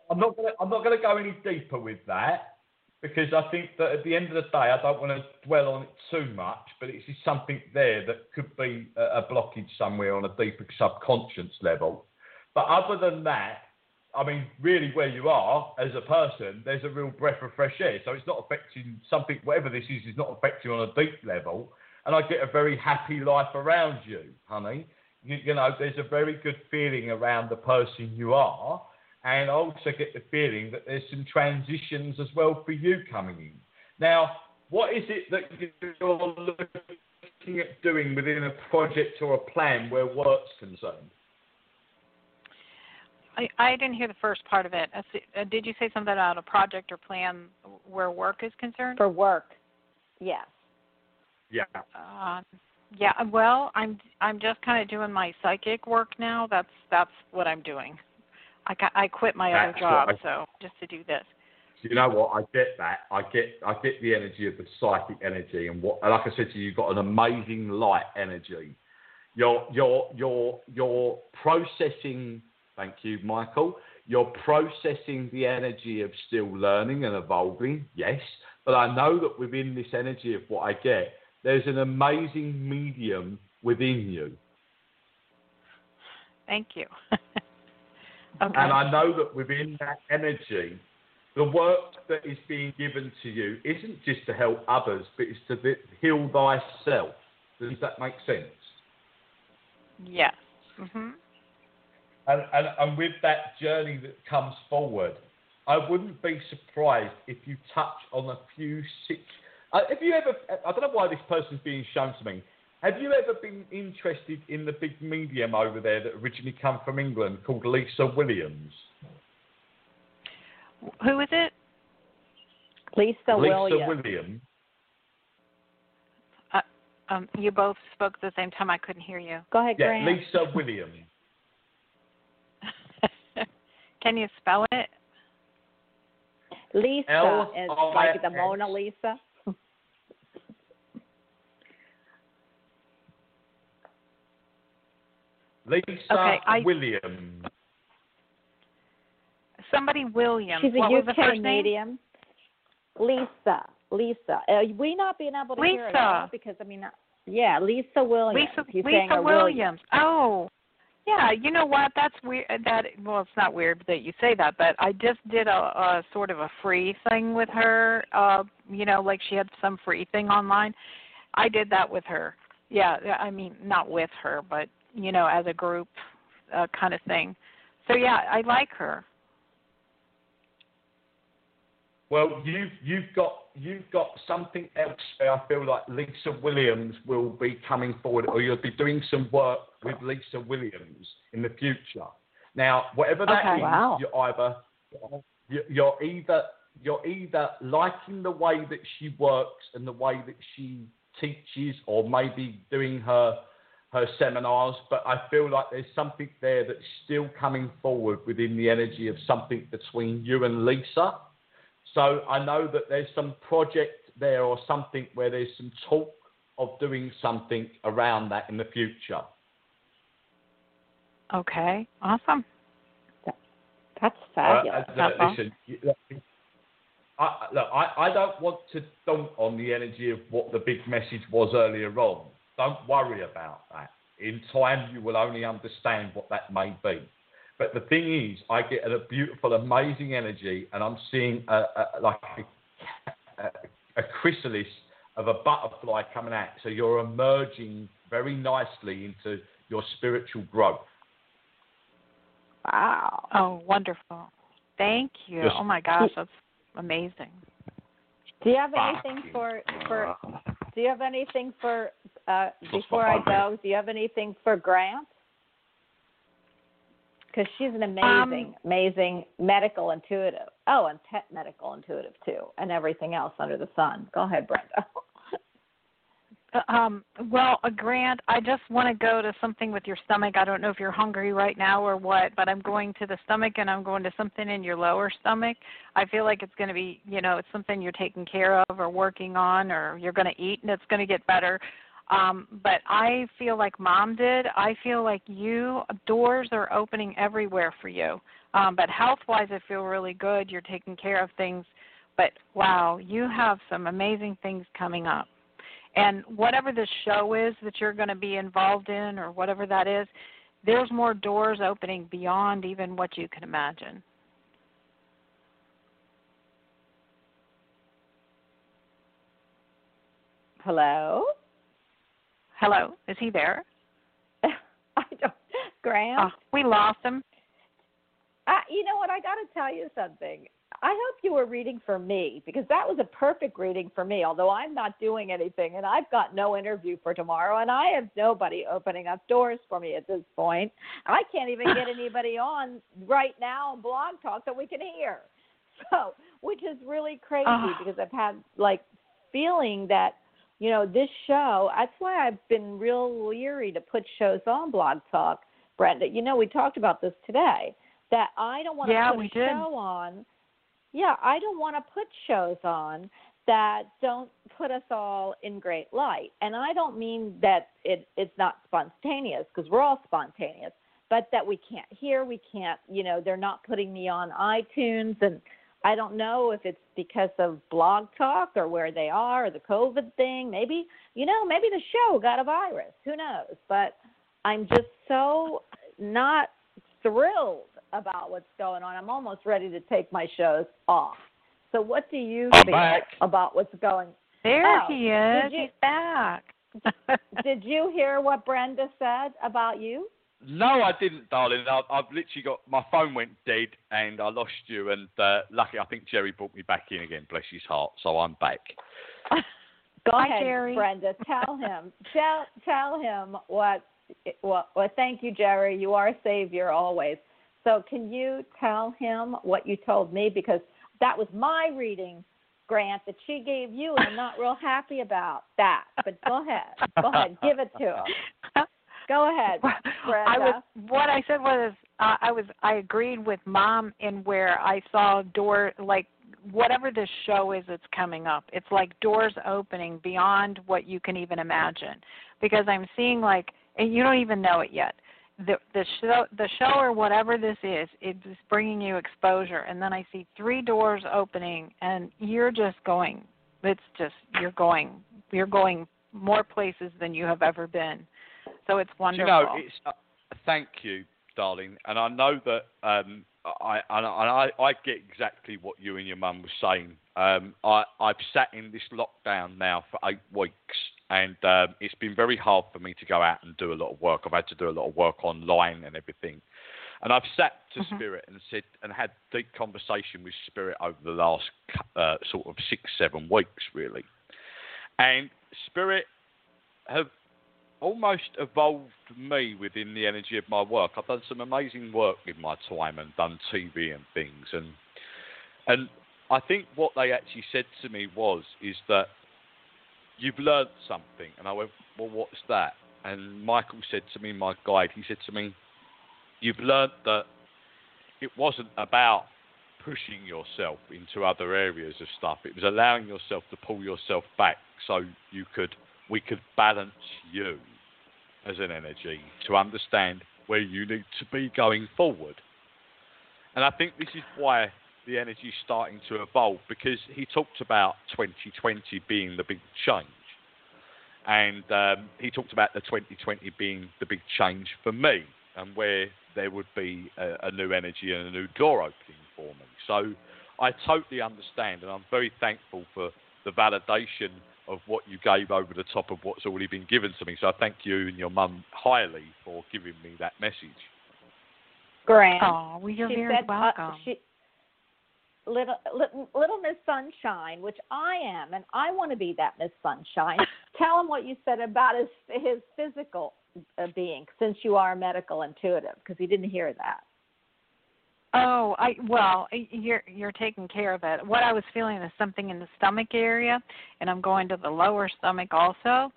I'm not gonna I'm not gonna go any deeper with that because I think that at the end of the day I don't want to dwell on it too much, but it's just something there that could be a, a blockage somewhere on a deeper subconscious level. But other than that, I mean, really where you are as a person, there's a real breath of fresh air. So it's not affecting something, whatever this is, is not affecting on a deep level. And I get a very happy life around you, honey. You, you know, there's a very good feeling around the person you are. And I also get the feeling that there's some transitions as well for you coming in. Now, what is it that you're looking at doing within a project or a plan where work's concerned? I, I didn't hear the first part of it. Uh, s- Did you say something about a project or plan where work is concerned? For work. Yes. Yeah. Uh, yeah. Well, I'm I'm just kind of doing my psychic work now. That's that's what I'm doing. I got, I quit my other job, I- so just to do this. You know what? I get that. I get I get the energy of the psychic energy, and what like I said to you, you've got an amazing light energy. You're you're you're you're processing. Thank you, Michael. You're processing the energy of still learning and evolving. Yes, but I know that within this energy of what I get, there's an amazing medium within you. Thank you. okay. And I know that within that energy, the work that is being given to you isn't just to help others, but it's to heal thyself. Does that make sense? yes. Mhm. And, and, and with that journey that comes forward, I wouldn't be surprised if you touch on a few six. Uh, have you ever? I don't know why this person's being shown to me. Have you ever been interested in the big medium over there that originally come from England called Lisa Williams? Who is it? Lisa, Williams. Lisa Williams. Williams. Um, you both spoke at the same time. I couldn't hear you. Go ahead, Yeah, Grant. Lisa Williams. Can you spell it? Lisa L is like the Mona Lisa. Lisa Okay, I- Williams. Somebody Williams. She's a what was the UK first name? medium. Lisa. Lisa. Uh, we not being able to hear it Lisa. because I mean, uh, yeah, Lisa Williams. Lisa He's Lisa her Williams. Oh, yeah. You know what? That's weird. That well, it's not weird that you say that, but I just did a, a sort of a free thing with her. Uh, you know, like she had some free thing online. I did that with her. Yeah, yeah, I mean, not with her, but you know, as a group uh, kind of thing. So yeah, I like her. Well, you've you've got you've got something else. I feel like Lisa Williams will be coming forward, or you'll be doing some work with Lisa Williams in the future. Now, whatever that Okay. Wow. you're either you're either you're either liking the way that she works and the way that she teaches, or maybe doing her her seminars. But I feel like there's something there that's still coming forward within the energy of something between you and Lisa. So I know that there's some project there or something where there's some talk of doing something around that in the future. Okay, awesome. That's Uh, fabulous. uh, listen, you- look, I, look, I, I don't want to dump on the energy of what the big message was earlier on. Don't worry about that. In time, you will only understand what that may be. But the thing is, I get a beautiful, amazing energy, and I'm seeing a, a, like a, a, a chrysalis of a butterfly coming out. So you're emerging very nicely into your spiritual growth. wow. Oh, wonderful. Thank you. Just- oh my gosh, that's amazing. Do you have Fuck anything you. for for? Do you have anything for? Uh, before I go, do you have anything for Grant? Because she's an amazing, amazing medical intuitive. Oh, and pet medical intuitive too, and everything else under the sun. Go ahead, Brenda. Uh, Um, well, a grant. I just want to go to something with your stomach. I don't know if you're hungry right now or what, but I'm going to the stomach and I'm going to something in your lower stomach. I feel like it's going to be, you know, it's something you're taking care of or working on or you're going to eat and it's going to get better. Um, but I feel like mom did. I feel like you doors are opening everywhere for you. Um, but health wise, I feel really good. You're taking care of things. But wow, you have some amazing things coming up. And whatever the show is that you're going to be involved in, or whatever that is, there's more doors opening beyond even what you can imagine. Hello. Hello, is he there? I don't. Grant. Oh, we lost him. You know what? I got to tell you something. I hope you were reading for me because that was a perfect reading for me. Although I'm not doing anything and I've got no interview for tomorrow and I have nobody opening up doors for me at this point. I can't even get anybody on right now on Blog Talk that we can hear. So, which is really crazy Ah. because I've had like feeling that you know this show. That's why I've been real leery to put shows on Blog Talk. Brenda, you know we talked about this today that I don't want to Yeah, put we a did. show on. Yeah, I don't want to put shows on that don't put us all in great light. And I don't mean that it it's not spontaneous because we're all spontaneous, but that we can't hear, we can't, you know, they're not putting me on iTunes and I don't know if it's because of blog talk or where they are or the COVID thing. Maybe, you know, maybe the show got a virus. Who knows? But I'm just so not thrilled about what's going on. I'm almost ready to take my shows off. So what do you I'm feel back. about what's going on? There Oh, he is. did you- He's back. Did you hear what Brenda said about you? No, I didn't, darling. I, I've literally got my phone went dead and I lost you. And uh, lucky, I think Jerry brought me back in again. Bless his heart. So I'm back. Go Hi, ahead, Jerry. Brenda. Tell him. tell tell him what. Well, well, thank you, Jerry. You are a savior always. So, can you tell him what you told me because that was my reading, Grant, that she gave you, and I'm not real happy about that. But go ahead. Go ahead. Give it to him. Go ahead, Brenda. I was what I said was uh, I was I agreed with mom in where I saw door like whatever this show is that's coming up. It's like doors opening beyond what you can even imagine because I'm seeing like and you don't even know it yet. the the show the show or whatever this is it's bringing you exposure and then i see three doors opening and you're just going it's just you're going you're going more places than you have ever been so it's wonderful you know, it's uh, thank you, darling, and I know that um, I and I, I I get exactly what you and your mum were saying. Um, I I've sat in this lockdown now for eight weeks, and um, it's been very hard for me to go out and do a lot of work. I've had to do a lot of work online and everything. And I've sat to Mhm. Spirit and said and had deep conversation with Spirit over the last uh, sort of six, seven weeks, really. And Spirit have almost evolved me within the energy of my work. I've done some amazing work with my time and done TV and things, and and I think what they actually said to me was is that you've learnt something, and I went, well, what's that? And Michael said to me, my guide, he said to me, you've learnt that it wasn't about pushing yourself into other areas of stuff. It was allowing yourself to pull yourself back so you could we could balance you as an energy to understand where you need to be going forward. And I think this is why the energy is starting to evolve because he talked about 2020 being the big change. And um, he talked about the 2020 being the big change for me and where there would be a, a new energy and a new door opening for me. So I totally understand and I'm very thankful for the validation of what you gave over the top of what's already been given to me. So I thank you and your mum highly for giving me that message. Grant. oh well you're she very said, uh, welcome she, little, little little Miss Sunshine, which I am, and I want to be that Miss Sunshine. Tell him what you said about his his physical uh, being, since you are medical intuitive, because he didn't hear that. Oh, I well, you're you're taking care of it. What I was feeling is something in the stomach area, and I'm going to the lower stomach also.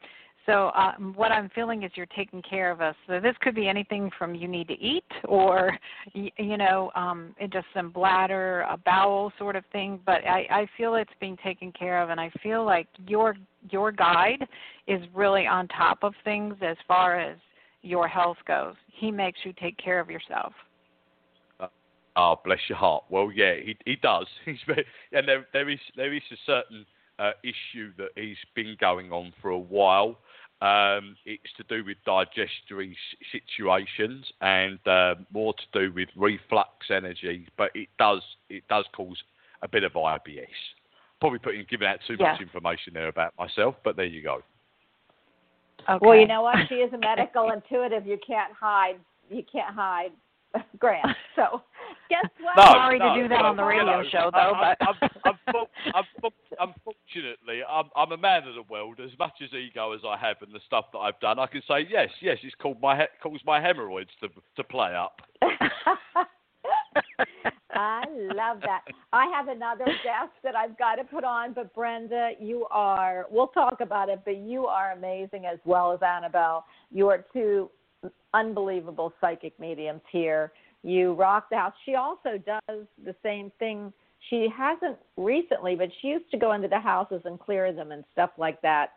So um, what I'm feeling is you're taking care of us. So this could be anything from you need to eat, or you know, um, just some bladder, a bowel sort of thing. But I, I feel it's being taken care of, and I feel like your your guide is really on top of things as far as your health goes. He makes you take care of yourself. Oh, bless your heart. Well, yeah, he he does. He's very, and there there is there is a certain uh, issue that he's been going on for a while. Um, it's to do with digestionary s- situations and uh, more to do with reflux energy, but it does it does cause a bit of IBS. Probably putting giving out too Yeah. much information there about myself, but there you go. Okay. Well, you know what? She is a medical intuitive. You can't hide. You can't hide Grant. So guess what? No, Sorry to no, do that well, on the you radio know, show, though, I, but- I, I'm, I'm, I'm, I'm, unfortunately, I'm, I'm a man of the world. As much as ego as I have and the stuff that I've done, I can say yes, yes. It's called my he- caused my hemorrhoids to to play up. I love that. I have another guest that I've got to put on, but Brenda, you are, we'll talk about it, but you are amazing as well as Annabelle. You are two unbelievable psychic mediums here. You rock the house. She also does the same thing. She hasn't recently, but she used to go into the houses and clear them and stuff like that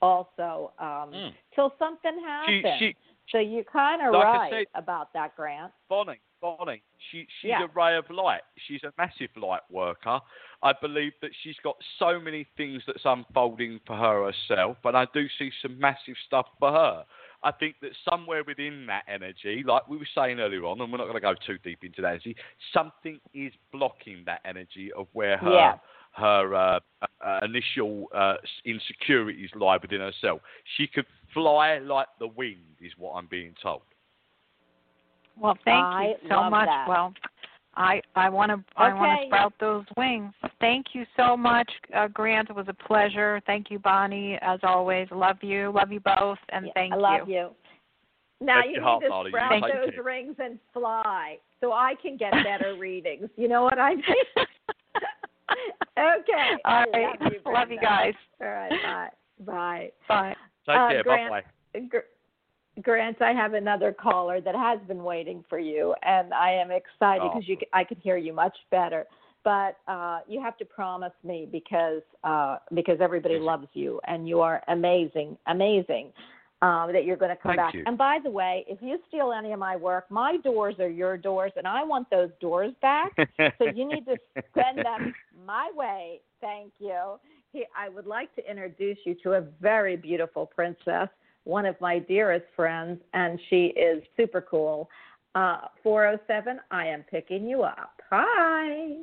also um, Mm. till something She, happened. she, so you're kind of Like right said- about that, Grant. Bonnie, Bonnie, she, she's Yeah. a ray of light. She's a massive light worker. I believe that she's got so many things that's unfolding for her herself, and I do see some massive stuff for her. I think that somewhere within that energy, like we were saying earlier on, and we're not going to go too deep into that energy, something is blocking that energy of where her Yeah. her uh, uh, initial uh, insecurities lie within herself. She could fly like the wind, is what I'm being told. Well, thank I you so much. that. Well, I I want to I want to sprout those wings. Thank you so much, uh, Grant. It was a pleasure. Thank you, Bonnie. As always, love you. Love you both, and Yeah, thank I love you. Now Bless you your need to darling. sprout You those care. rings and fly, so I can get better readings. You know what I mean? okay. All right. I. Love you, Love you guys. All right. Bye. Bye. Bye. Take Uh, care. Grant- Bye bye. Gr- Grant, I have another caller that has been waiting for you, and I am excited Oh. because you, I can hear you much better. But uh, you have to promise me because uh, because everybody loves you and you are amazing, amazing. um, that you're going to come Thank back. you. And by the way, if you steal any of my work, my doors are your doors, and I want those doors back. so you need to send them my way. Thank you. He, I would like to introduce you to a very beautiful princess, one of my dearest friends, and she is super cool. Uh, 407, I am picking you up. Hi.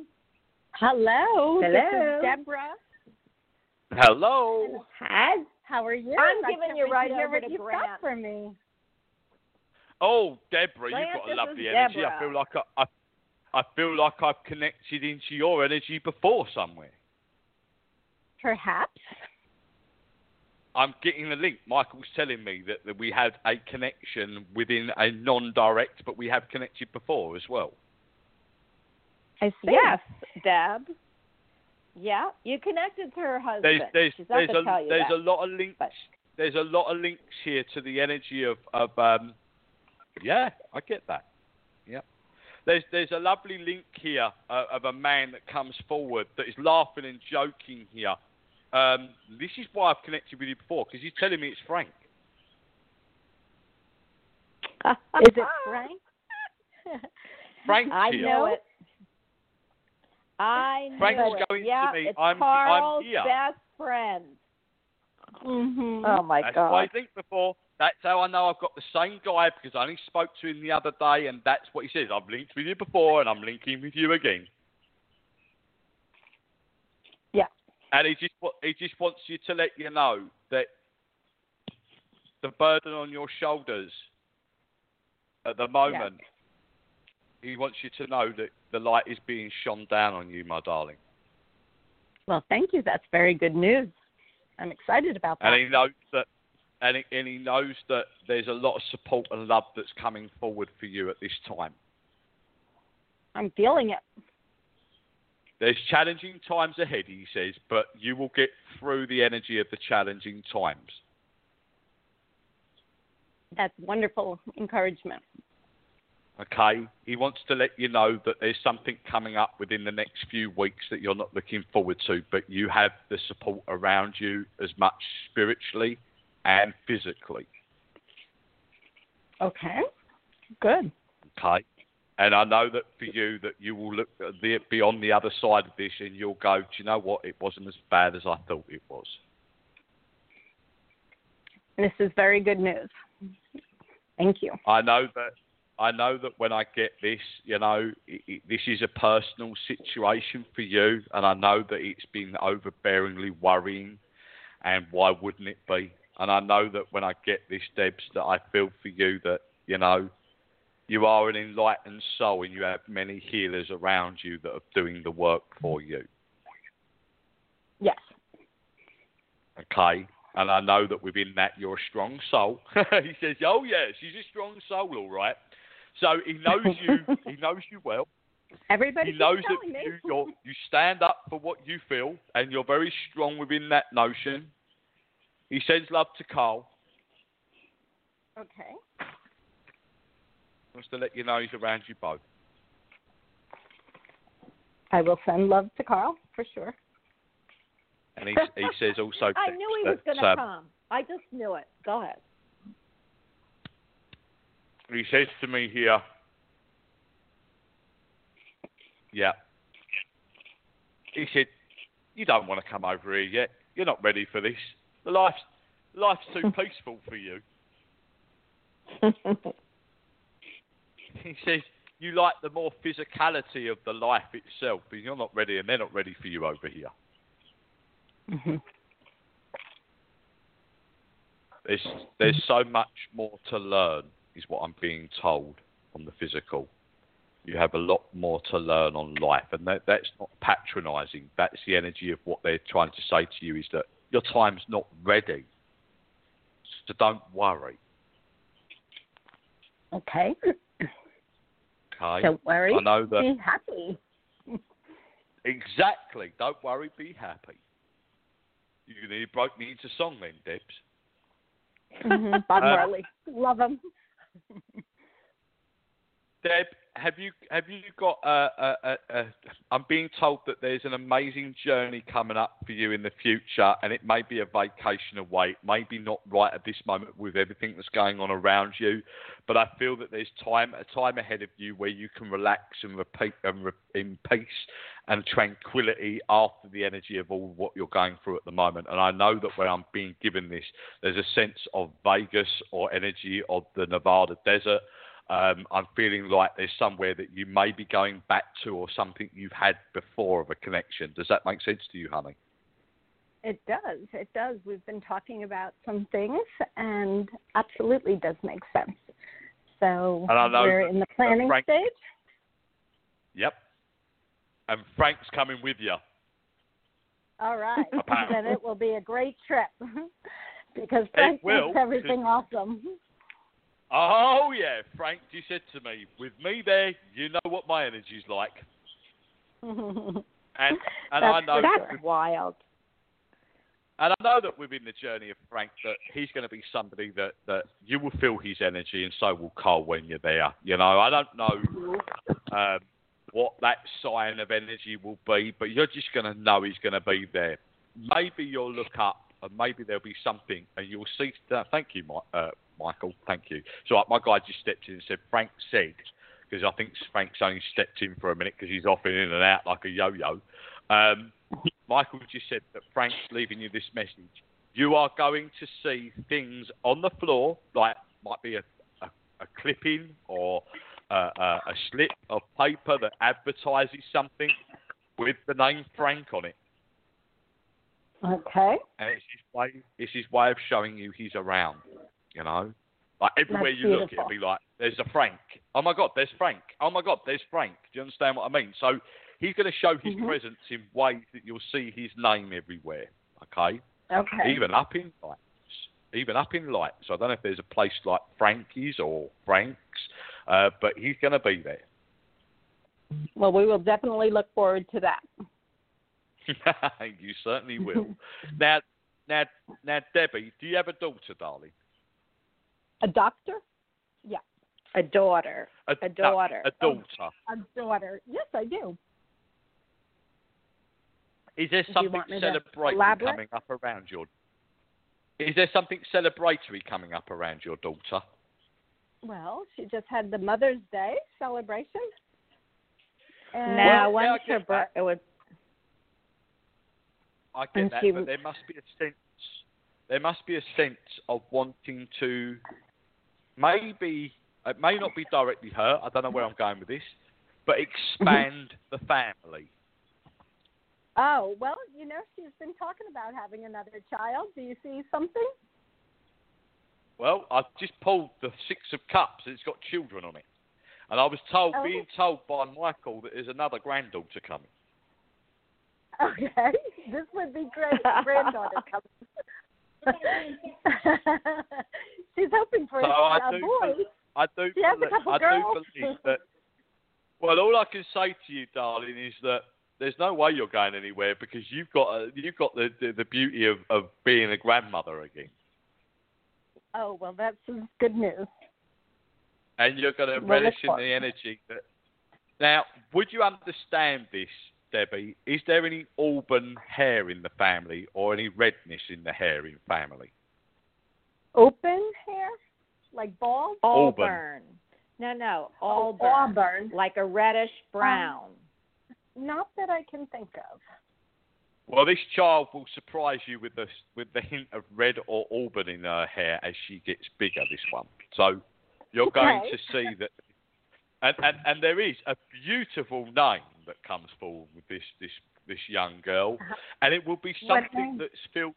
Hello. This Hello. is Deborah. Hello. Hi. How are you? I'm I giving you right to hear over what to you've Grant. got for me. Oh, Deborah, Grant, you've got a lovely is energy. I feel like I, I, I feel like I've connected into your energy before somewhere. Perhaps. I'm getting the link. Michael's telling me that, that we had a connection within a non-direct, but we have connected before as well. I see. Yes, Deb. Yeah, you connected to her husband. There's there's She's there's to a tell you there's that. a lot of links. but- There's a lot of links here to the energy of of um. Yeah, I get that. Yeah. There's there's a lovely link here uh, of a man that comes forward that is laughing and joking here. Um, this is why I've connected with you before because he's telling me it's Frank. Is it Frank? Frank's I here. know it. I know Frank's it. going to yeah, me, It's I'm- I'm Carl's here. best friend. mm-hmm. Oh my That's God. I think before. That's how I know I've got the same guy because I only spoke to him the other day, and that's what he says. I've linked with you before, and I'm linking with you again. Yeah. And he just he just wants you to let you know that the burden on your shoulders at the moment. Yeah. He wants you to know that the light is being shone down on you, my darling. Well, thank you. That's very good news. I'm excited about that. and he knows that and he, and he knows that there's a lot of support and love that's coming forward for you at this time. I'm feeling it. There's challenging times ahead, he says, but you will get through the energy of the challenging times. That's wonderful encouragement. Okay? He wants to let you know that there's something coming up within the next few weeks that you're not looking forward to, but you have the support around you as much spiritually and physically. Okay. Good. Okay. And I know that for you, that you will look uh, the, be on the other side of this, and you'll go, "Do you know what? It wasn't as bad as I thought it was." This is very good news. Thank you. I know that. I know that when I get this, you know, it, it, this is a personal situation for you, and I know that it's been overbearingly worrying, and why wouldn't it be? And I know that when I get this, Debs, that I feel for you that you know you are an enlightened soul, and you have many healers around you that are doing the work for you. Yes. Okay. And I know that within that you're a strong soul. he says, "Oh yeah, she's a strong soul, all right." So he knows you. he knows you well. Everybody he knows that me. you you're, you stand up for what you feel, and you're very strong within that notion. He sends love to Carl. Okay. Wants to let you know he's around you both. I will send love to Carl for sure. And he he says also. I knew he was going to um, come. I just knew it. Go ahead. He says to me here. Yeah. He said, "You don't want to come over here yet. You're not ready for this. The life's life's too peaceful for you." He says, "You like the more physicality of the life itself, but you're not ready, and they're not ready for you over here." hmm There's there's so much more to learn, is what I'm being told on the physical. You have a lot more to learn on life, and that, that's not patronising. That's the energy of what they're trying to say to you is that your time's not ready. So don't worry. Okay. Okay. Don't worry. I know that Be happy. exactly. Don't worry. Be happy. You nearly broke me into song then, Debs. Mhm. Bob Uh, Marley. Love him. Deb, have you have you got a, a, a, a? I'm being told that there's an amazing journey coming up for you in the future, and it may be a vacation away. Maybe not right at this moment with everything that's going on around you, but I feel that there's time a time ahead of you where you can relax and repeat and re, in peace and tranquility after the energy of all what you're going through at the moment. And I know that when I'm being given this, there's a sense of Vegas or energy of the Nevada desert um, I'm feeling like there's somewhere that you may be going back to or something you've had before of a connection. Does that make sense to you, honey? It does. It does. We've been talking about some things, and absolutely does make sense. So And I know we're that- in the planning Frank- stage. Yep. And Frank's coming with you. All right. Then it will be a great trip because Frank will, makes everything awesome. Oh yeah, Frank, you said to me, with me there, you know what my energy's like. And and I know for that, wild. and I know that within the journey of Frank that he's going to be somebody that that you will feel his energy, and so will Carl when you're there. You know, I don't know um, what that sign of energy will be, but you're just going to know he's going to be there. Maybe you'll look up, and maybe there'll be something, and you'll see. Uh, thank you, Mi- uh, Michael. Thank you. So uh, my guy just stepped in and said, Frank said, because I think Frank's only stepped in for a minute because he's off in and out like a yo-yo. Um, Michael just said that Frank's leaving you this message. You are going to see things on the floor, like might be a, a, a clipping or a, a, a slip of paper that advertises something with the name Frank on it, Okay. and it's his way. It's his way of showing you he's around. You know, like everywhere That's you look, it'll be like, "There's a Frank." Oh my God, there's Frank. Oh my God, there's Frank. Do you understand what I mean? So he's going to show his Mhm. presence in ways that you'll see his name everywhere. Okay. Okay. even up in lights, even up in lights. So I don't know if there's a place like Frankie's or Frank's, uh, but he's going to be there. Well, we will definitely look forward to that. you certainly will. now, now, now, Debbie, do you have a daughter, darling? A doctor? Yeah. A daughter. A, A daughter. a oh, daughter. A daughter? Yes, I do. Is there something want me to celebratory coming up around your? Is there something celebratory coming up around your daughter? Well, she just had the Mother's Day celebration. And Now, Well, yeah, when's her birth? It was I get And that, she but there must be a sense. There must be a sense of wanting to. Maybe it may not be directly her. I don't know where I'm going with this, but expand the family. Oh, well, you know, she's been talking about having another child. Do you see something? Well, I've just pulled the Six of Cups. It's got children on it, and I was told, Oh. being told by Michael that there's another granddaughter coming. Okay. This would be great. A granddaughter coming. she's hoping for So a, I a do boy. bel- I do. She has a believe- couple I girls. do believe that. Well, all I can say to you, darling, is that there's no way you're going anywhere because you've got a, you've got the, the the beauty of of being a grandmother again, Oh, well, that's some good news. and you're going to Well, relish in the energy that. Now, would you understand this, Debbie? Is there any auburn hair in the family or any redness in the hair in family? Open hair? Like bald? Auburn. Auburn. No, no, Oh, auburn. auburn. Like a reddish um, brown. Not that I can think of. Well, this child will surprise you with the with the hint of red or auburn in her hair as she gets bigger. This one, so you're going Okay. to see that, and, and and there is a beautiful name that comes forward with this this this young girl, and it will be something that feels.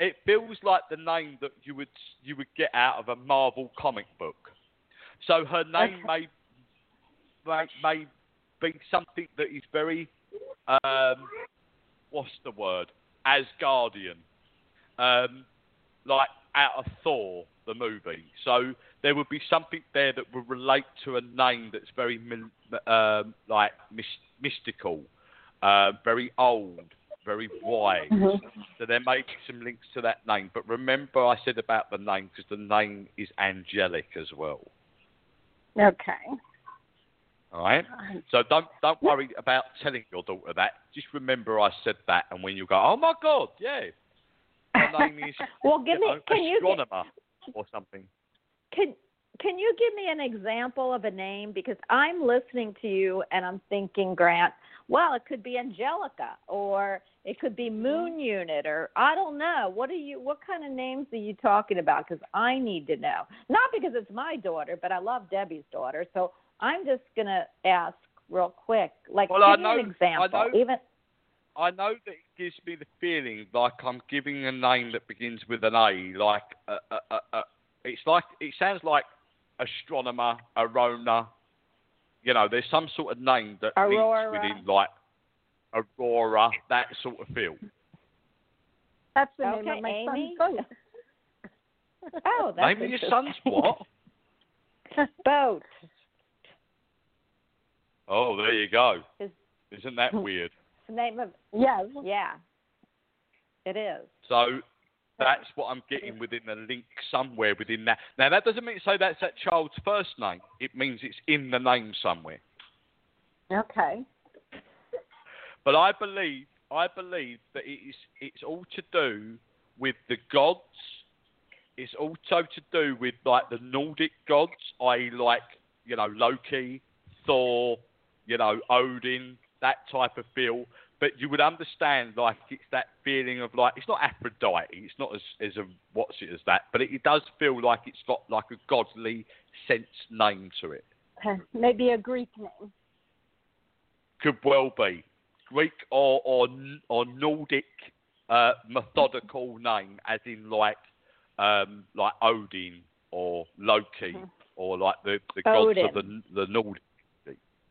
It feels like the name that you would you would get out of a Marvel comic book. So her name may, may may be something that is very um, what's the word? Asgardian, um, like out of Thor, the movie. So there would be something there that would relate to a name that's very um, like mystical, uh, very old, very wise. So there may be some links to that name. But remember, I said about the name because the name is angelic as well. Okay. All right. So don't don't worry about telling your daughter that. Just remember I said that, and when you go, oh my God, yeah, her name is well, give you me. know, Can you astronomer or something. Can can you give me an example of a name because I'm listening to you and I'm thinking, Grant. Well, it could be Angelica or it could be Moon Unit or I don't know. What are you? What kind of names are you talking about? Because I need to know. Not because it's my daughter, but I love Debbie's daughter. So I'm just gonna ask real quick. Like, Well, give me know- an example. I know- Even I know that it gives me the feeling like I'm giving a name that begins with an A. Like uh, uh, uh, it's like it sounds like astronomer, arona. You know, there's some sort of name that Aurora. links within like aurora, that sort of feel. That's the name Okay, of my Amy? son's boat. oh, that's Maybe your son's interesting. what? boat. Oh, there you go. Is- Isn't that weird? The name of yes. yeah. It is. So that's what I'm getting within the link somewhere within that. Now that doesn't mean to say that's that child's first name. It means it's in the name somewhere. Okay. But I believe I believe that it is it's all to do with the gods. It's also to do with like the Nordic gods, i.e. like, you know, Loki, Thor, you know, Odin, that type of feel. But you would understand like it's that feeling of like it's not Aphrodite, it's not as as a what's it as that, but it, it does feel like it's got like a godly sense name to it. Maybe a Greek name. could well be Greek or or or Nordic uh, methodical name, as in like um, like Odin or Loki Mhm. or like the the gods of the the Nordic.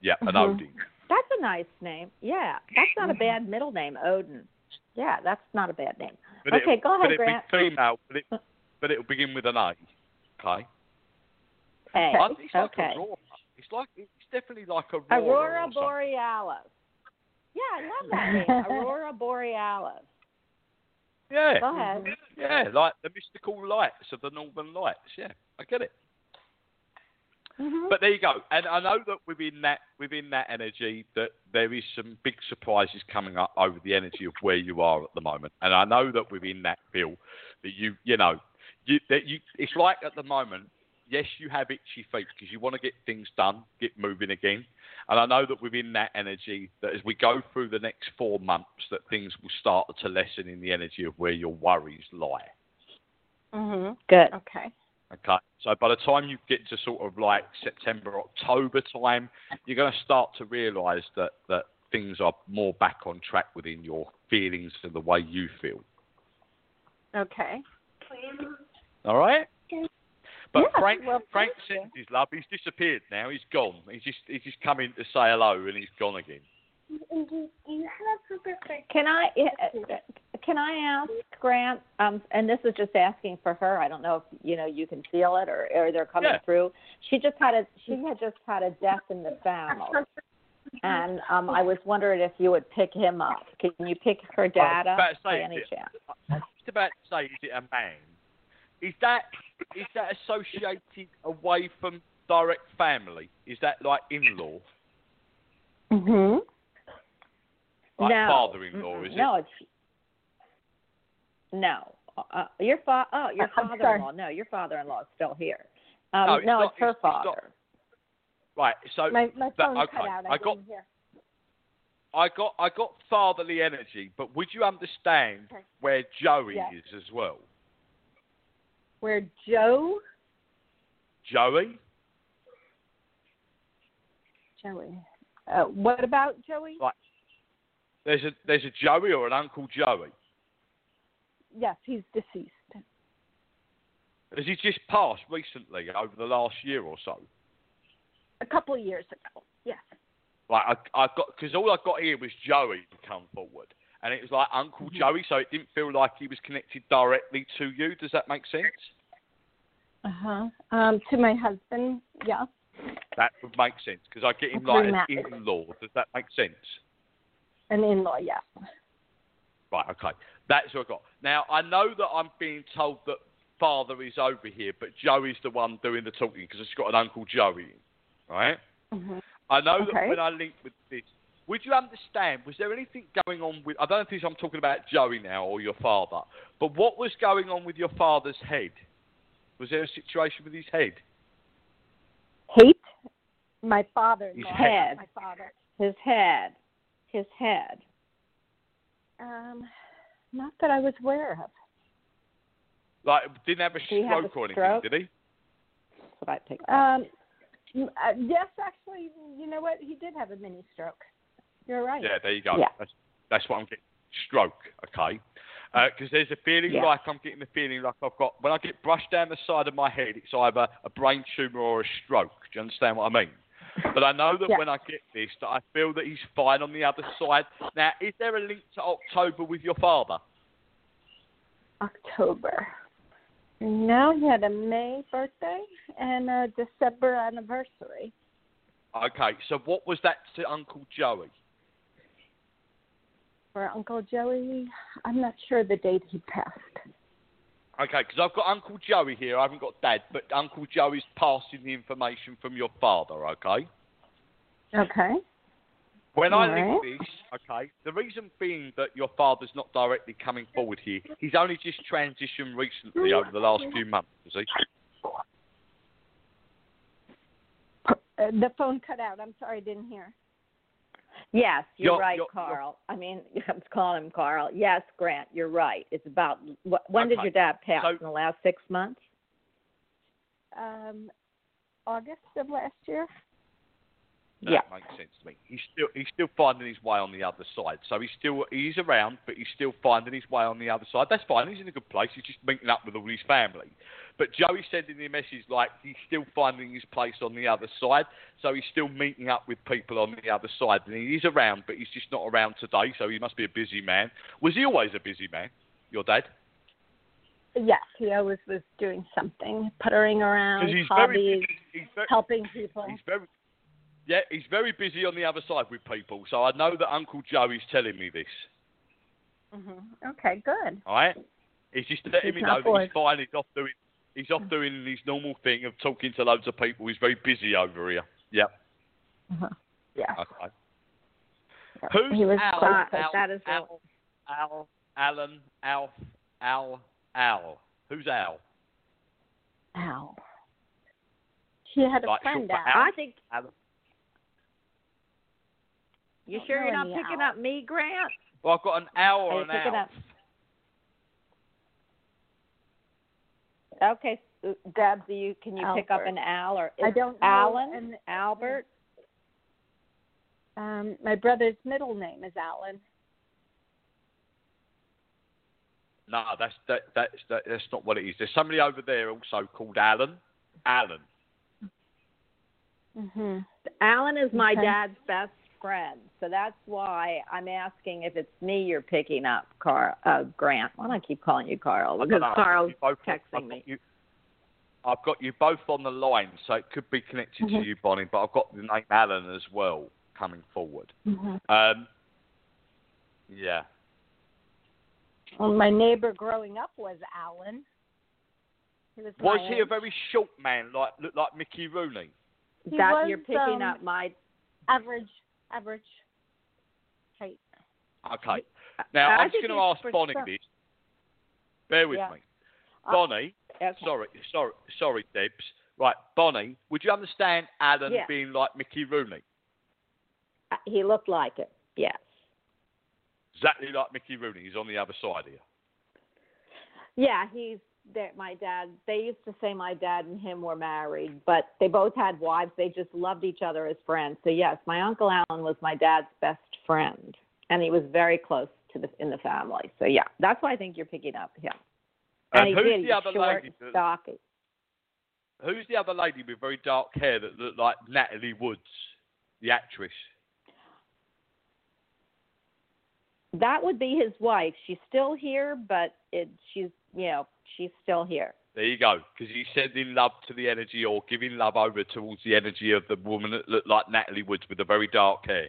Yeah, an Mhm. Odin. That's a nice name. Yeah, that's not a bad middle name, Odin. Yeah, that's not a bad name. But Okay, go ahead, but it'll Grant. be female, but it but it'll begin with an A. Okay. Hey, I- It's like okay. Aurora. It's like it's definitely like Aurora. Aurora. Borealis. Yeah, I love that name. Aurora Borealis. Yeah. Go ahead. Yeah, like the mystical lights of the Northern Lights. Yeah, I get it. Mhm. But there you go. And I know that within that within that energy that there is some big surprises coming up over the energy of where you are at the moment. And I know that within that feel that you you know you that you it's like at the moment. Yes, you have itchy feet because you want to get things done, get moving again. And I know that within that energy, that as we go through the next four months, that things will start to lessen in the energy of where your worries lie. Mhm. Good. Okay. Okay. So by the time you get to sort of like September, October time, you're going to start to realise that, that things are more back on track within your feelings and the way you feel. Okay. All right? But Yeah, Frank, well, Frank sends his love. He's disappeared now. He's gone. He's just he's just come in to say hello and he's gone again. Can I uh, can I ask Grant? Um, and this is just asking for her. I don't know if you know you can feel it or or they're coming Yeah. through. She just had a she had just had a death in the family, and um, I was wondering if you would pick him up. Can you pick her dad up about to say, by any it- chance? I was just about to say, is it a man? Is that is that associated away from direct family? Is that like in-law, Mhm. like no. father-in-law? Is no, it's no. Uh, your fa- oh, your I'm father-in-law. No, your father-in-law is still here. Um, No, it's no, not- it's her it's- it's not. father. it? Right. So My my that- phone okay, cut out. I, I got- hear. I got I got fatherly energy, but would you understand Okay. where Joey Yes. is as well? Where Joe Joey? Joey. Uh, what about Joey? Right. There's a there's a Joey or an Uncle Joey. Yes, he's deceased. Has he just passed recently over the last year or so? A couple of years ago. Yes. Like I, I got because all I got here was Joey to come forward, and it was like Uncle Mhm. Joey, so it didn't feel like he was connected directly to you. Does that make sense? Uh huh. Um, to my husband. Yeah. That would make sense because I get him Okay, like Matt. as in-law. Does that make sense? An in-law. Yeah. Right, okay. That's what I got. Now, I know that I'm being told that father is over here, but Joey's the one doing the talking because it's got an Uncle Joey, right? hmm I know that when I linked with this, would you understand? Was there anything going on with? I don't think I'm talking about Joey now or your father, but what was going on with your father's head? Was there a situation with his head? Hate my father. His head. My father. His head. His head. Um, not that I was aware of. Like, didn't have a Did he have a stroke or anything, stroke? did he? That's what I picked. Um, uh, yes, actually, you know what? He did have a mini stroke. You're right. Yeah, there you go. Yeah. That's, that's what I'm getting. Stroke, okay? Because there's a feeling Yeah. like I'm getting the feeling like I've got when I get brushed down the side of my head, it's either a brain tumor or a stroke. Do you understand what I mean? But I know that Yeah. when I get this, that I feel that he's fine on the other side. Now, is there a link to October with your father? October. No, he had a May birthday and a December anniversary. Okay, so what was that to Uncle Joey? For Uncle Joey, I'm not sure the date he passed. Okay, because I've got Uncle Joey here. I haven't got Dad, but Uncle Joey's passing the information from your father. Okay. Okay. When I All link this, okay, the reason being that your father's not directly coming forward here, he's only just transitioned recently over the last few months, has he? Uh, the phone cut out. I'm sorry, I didn't hear. Yes, you're You're- right, you're- Carl. I mean, I'm calling him Carl. Yes, Grant, you're right. It's about wh- when did your dad pass? So- in the last six months? Um, August of last year. That Yeah. makes sense to me. He's still he's still finding his way on the other side. So he's still he's around, but he's still finding his way on the other side. That's fine. He's in a good place. He's just meeting up with all his family. But Joey said in the message like he's still finding his place on the other side. So he's still meeting up with people on the other side. And he is around, but he's just not around today. So he must be a busy man. Was he always a busy man? Your dad? Yes, he always was doing something, puttering around, he's hobbies, very. He's very, helping people. He's very, yeah, he's very busy on the other side with people. So I know that Uncle Joey's telling me this. hmm Okay, good. All right, he's just letting He's me know that he's fine. He's off doing, he's off doing his normal thing of talking to loads of people. He's very busy over here. Yep. Uh-huh. Yeah. Okay. Who's he was Al? quite- That- Al, that is Al, Al, Alan, Alf, Al, Al. Who's Al? Al. He had a Like friend short Al. Al? I think Alan. you Don't sure you're not picking Al. up me, Grant? Well, I've got an Al Are or you an picking Alf. up? Okay, so, Deb, do you can you pick up an Al or I don't know. Alan? And, Albert? um, my brother's middle name is Alan. No, that's that, that's that, that's not what it is. There's somebody over there also called Alan. Alan. hmm Alan is my Okay. dad's best friend, so that's why I'm asking if it's me you're picking up, Carl. Uh, Grant. Why don't I keep calling you Carl? I Because don't know, I've got Carl's both texting I've me. you- I've got you both on the line, so it could be connected to Mhm. you, Bonnie. But I've got the name Alan as well coming forward. hmm Um, yeah. Well, my neighbor growing up was Alan. He was, Was my he a very short man, like looked like Mickey Rooney? He that was, you're picking um, up my. average average height? Okay. Now I I'm just going to ask Bonnie this. Bear with Yeah. me, Uh, Bonnie. Okay. Sorry, sorry, sorry, Debs. Right, Bonnie. Would you understand Alan Yeah. being like Mickey Rooney? Uh, He looked like it. Yes. Exactly like Mickey Rooney. He's on the other side here. Yeah, he's there. My dad. They used to say my dad and him were married, but they both had wives. They just loved each other as friends. So yes, my uncle Alan was my dad's best friend, and he was very close to the in the family. So yeah, that's why I think you're picking up him. And, And he who's did. the other short, lady stocky. Who's the other lady with very dark hair that looked like Natalie Woods, the actress? That would be his wife. She's still here, but it, she's you know she's still here. There you go. Because he's sending love to the energy or giving love over towards the energy of the woman that looked like Natalie Woods with the very dark hair.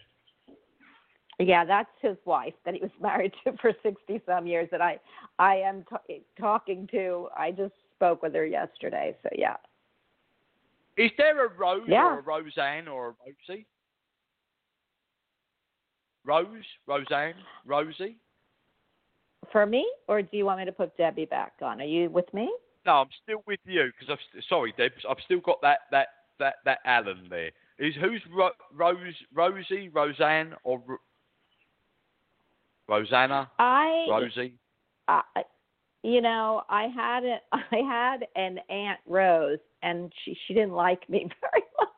Yeah, that's his wife that he was married to for sixty some years. That I I am t- talking to. I just spoke with her yesterday. So yeah. Is there a Rose Yeah. or a Roseanne or a Rosie? Rose, Roseanne, Rosie. For me, or do you want me to put Debbie back on? Are you with me? No, I'm still with you because I've st- sorry, Deb. I've still got that that that that Alan there. Is who's Ro- Rose, Rosie, Roseanne, or Ro- Rosanna, I Rosie? I, you know, I had a, I had an Aunt Rose, and she she didn't like me very much.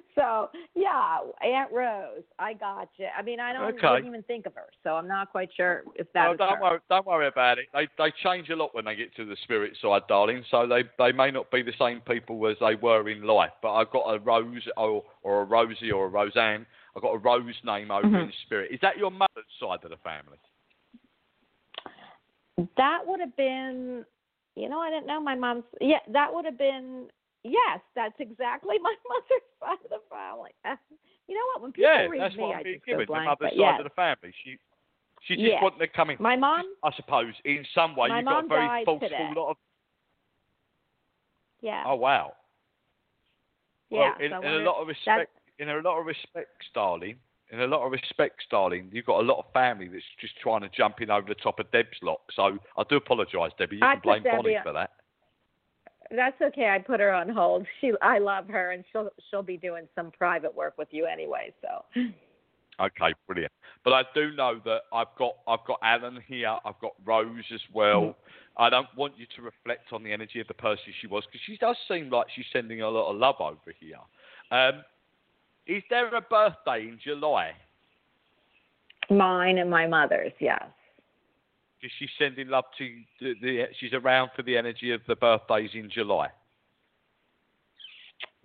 So yeah, Aunt Rose, I got you. I mean, I don't Okay. even think of her, so I'm not quite sure if that is don't her. worry, don't worry about it. They they change a lot when they get to the spirit side, darling. So they they may not be the same people as they were in life. But I've got a Rose or or a Rosie or a Roseanne. I've got a Rose name over Mhm. in spirit. Is that your mother's side of the family? That would have been, you know, I didn't know my mom's. Yeah, that would have been. Yes, that's exactly my mother's side of the family. You know what? When people yeah, read that's me, what I I'm being given. The blank. mother's but side yes, of the family. She she just Yes. come in. my mom. I suppose in some way you've got a very today. lot of. Yeah. Oh wow. yeah. Well, in, so I in a lot of respect, in a lot of respects, darling, in a lot of respects, darling, you've got a lot of family that's just trying to jump in over the top of Deb's lot. So I do apologise, Debbie. You I can blame Bonnie for that. That's okay. I put her on hold. She, I love her, and she'll she'll be doing some private work with you anyway. So. Okay, brilliant. But I do know that I've got I've got Alan here. I've got Rose as well. Mm-hmm. I don't want you to reflect on the energy of the person she was because she does seem like she's sending a lot of love over here. Um, is there a birthday in July? Mine and my mother's, yes. Is she sending love to the, the? She's around for the energy of the birthdays in July.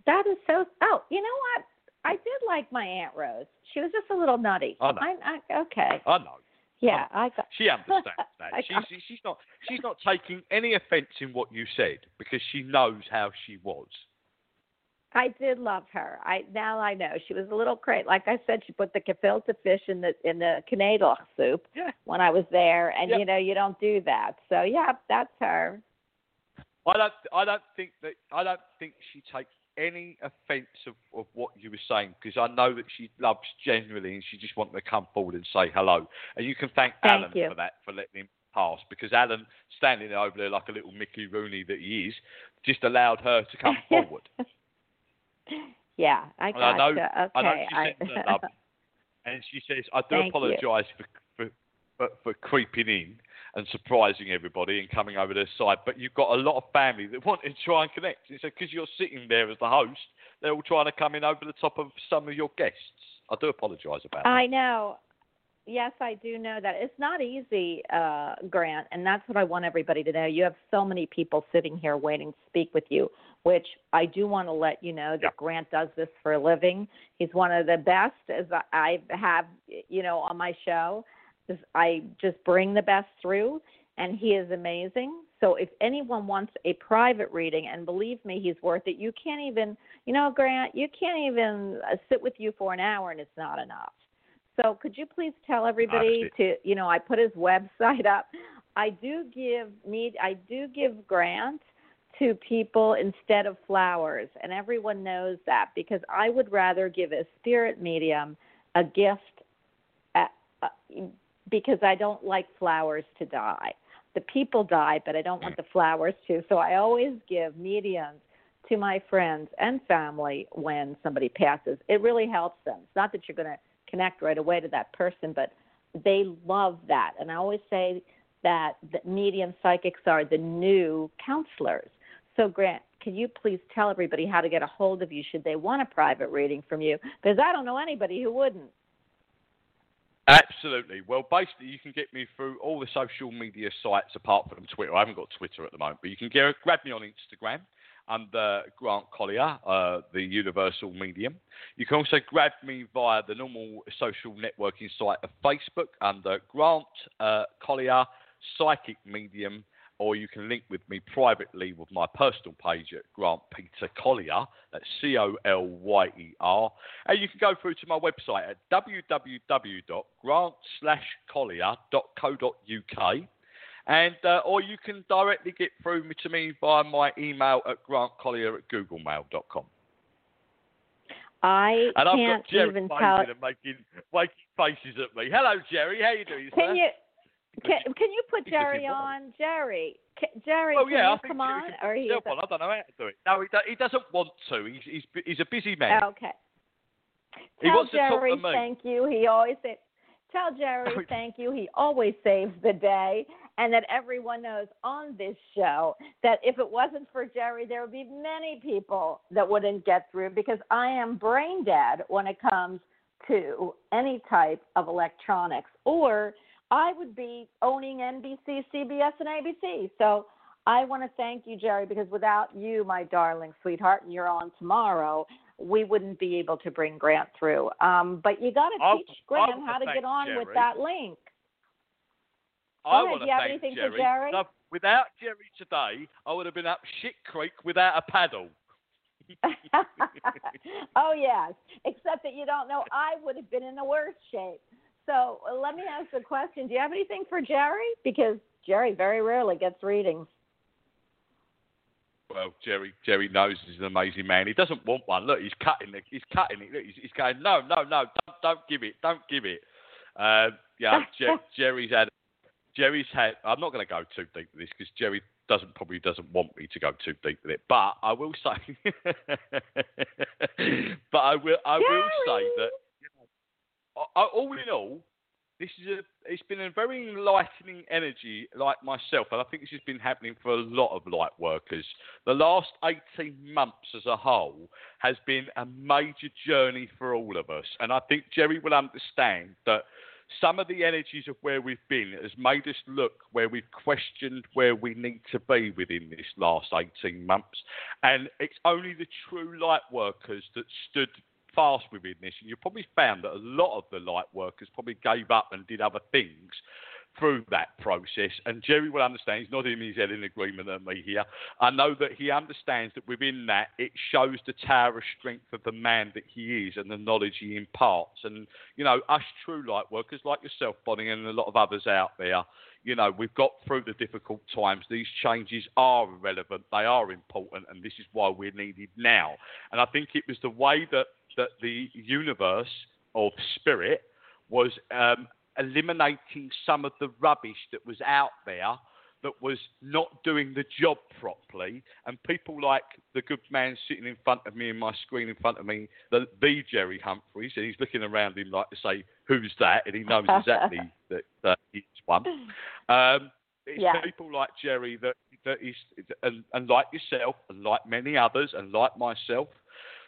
That is so. Oh, you know what? I did like my Aunt Rose. She was just a little nutty. I know. I, I, okay. I know. Yeah, I got. She understands that. She's, she's not she's not taking any offence in what you said because she knows how she was. I did love her. I now I know she was a little crazy. Like I said, she put the gefilte fish in the in the Canadian soup Yeah. when I was there, and Yeah. you know you don't do that. So yeah, that's her. I don't I don't think that I don't think she takes any offence of, of what you were saying because I know that she loves genuinely and she just wanted to come forward and say hello. And you can thank, Thank Alan you. for that for letting him pass because Alan standing over there like a little Mickey Rooney that he is just allowed her to come forward. Yeah, I And I got know- Okay, I know she sends her love. And she says, I do Thank apologise for, for, for, for creeping in and surprising everybody and coming over their side, but you've got a lot of family that want to try and connect. It's because you're sitting there as the host, they're all trying to come in over the top of some of your guests. I do apologise about that. I know. Yes, I do know that. It's not easy, uh, Grant, and that's what I want everybody to know. You have so many people sitting here waiting to speak with you, which I do want to let you know that Yeah. Grant does this for a living. He's one of the best as I have, you know, on my show. I just bring the best through, and he is amazing. So if anyone wants a private reading, and believe me, he's worth it. You can't even, you know, Grant, you can't even uh, sit with you for an hour, and it's not enough. So could you please tell everybody to, you know, I put his website up. I do give need I do give grant to people instead of flowers, and everyone knows that because I would rather give a spirit medium a gift at, uh, because I don't like flowers to die. The people die, but I don't want the flowers to. So I always give mediums to my friends and family when somebody passes. It really helps them. It's not that you're going to connect right away to that person, but they love that. And I always say that the medium psychics are the new counselors. So, Grant, can you please tell everybody how to get a hold of you should they want a private reading from you? Because I don't know anybody who wouldn't. Absolutely. Well, basically, you can get me through all the social media sites apart from Twitter. I haven't got Twitter at the moment, but you can get, grab me on Instagram under Grant Colyer, uh, the Universal Medium. You can also grab me via the normal social networking site of Facebook under Grant uh, Colyer Psychic Medium, or you can link with me privately with my personal page at Grant Peter Colyer. That's C O L Y E R. And you can go through to my website at www.grant-colyer.co.uk. And uh, or you can directly get through to me via my email at grantcolyer at googlemail.com. I And I've can't got Jerry even tell. and making faces at me. Hello, Jerry. How you doing, Can sir? you can, can you put Jerry on? Jerry, can, Jerry, Well, can yeah, I come on? Or he on. I don't know how to do it. No, he, do, he doesn't want to. He's, he's he's a busy man. Oh, okay. He Tell wants to talk Jerry thank you. He always says, tell Jerry Oh, thank you. He always saves the day, and that everyone knows on this show that if it wasn't for Jerry, there would be many people that wouldn't get through because I am brain dead when it comes to any type of electronics, or I would be owning NBC, CBS, and ABC. So. I want to thank you, Jerry, because without you, my darling sweetheart, and you're on tomorrow, we wouldn't be able to bring Grant through. Um, but you got to teach Grant how to get on with that link. I want to have thank anything for Jerry. Jerry? No, Without Jerry today, I would have been up shit creek without a paddle. oh yes, except that you don't know I would have been in the worst shape. So uh, let me ask the question: Do you have anything for Jerry? Because Jerry very rarely gets readings. Well, Jerry, Jerry knows he's an amazing man. He doesn't want one. Look, he's cutting it. He's cutting it. Look, he's, he's going, no, no, no, don't, don't give it, don't give it. Um, yeah, Jer- Jerry's had, Jerry's had. I'm not going to go too deep with this because Jerry doesn't probably doesn't want me to go too deep with it. But I will say, but I will, I will say that you know, I- I- all in all, this is a it's been a very enlightening energy like myself and I think this has been happening for a lot of light workers. The last 18 months as a whole has been a major journey for all of us and I think Jerry will understand that some of the energies of where we've been has made us look where we've questioned where we need to be within this last 18 months and it's only the true light workers that stood fast within this, and you probably found that a lot of the light workers probably gave up and did other things through that process. And Jerry will understand, he's nodding his head in agreement with me here. I know that he understands that within that, it shows the tower of strength of the man that he is and the knowledge he imparts. And, you know, us true light workers like yourself, Bonnie, and a lot of others out there, you know, we've got through the difficult times. These changes are relevant, they are important, and this is why we're needed now. And I think it was the way that, that the universe of spirit was um, eliminating some of the rubbish that was out there that was not doing the job properly. And people like the good man sitting in front of me in my screen in front of me, the, the Jerry Humphreys, and he's looking around him like to say, Who's that? And he knows exactly that, that he's one. Um, it's Yeah. people like Jerry that, that is, and, and like yourself, and like many others, and like myself,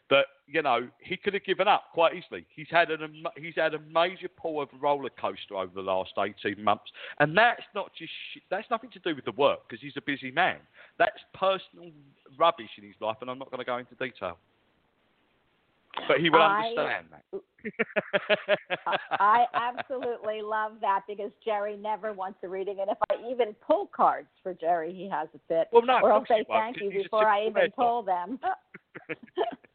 that you know he could have given up quite easily. He's had an he's had a major pull of a roller coaster over the last eighteen months, and that's not just that's nothing to do with the work because he's a busy man. That's personal rubbish in his life, and I'm not going to go into detail. But he will I- understand that. I absolutely love that because Jerry never wants a reading, and if I even pull cards for Jerry, he has a fit. Well, no, or I'll say won't, you before I even pull them.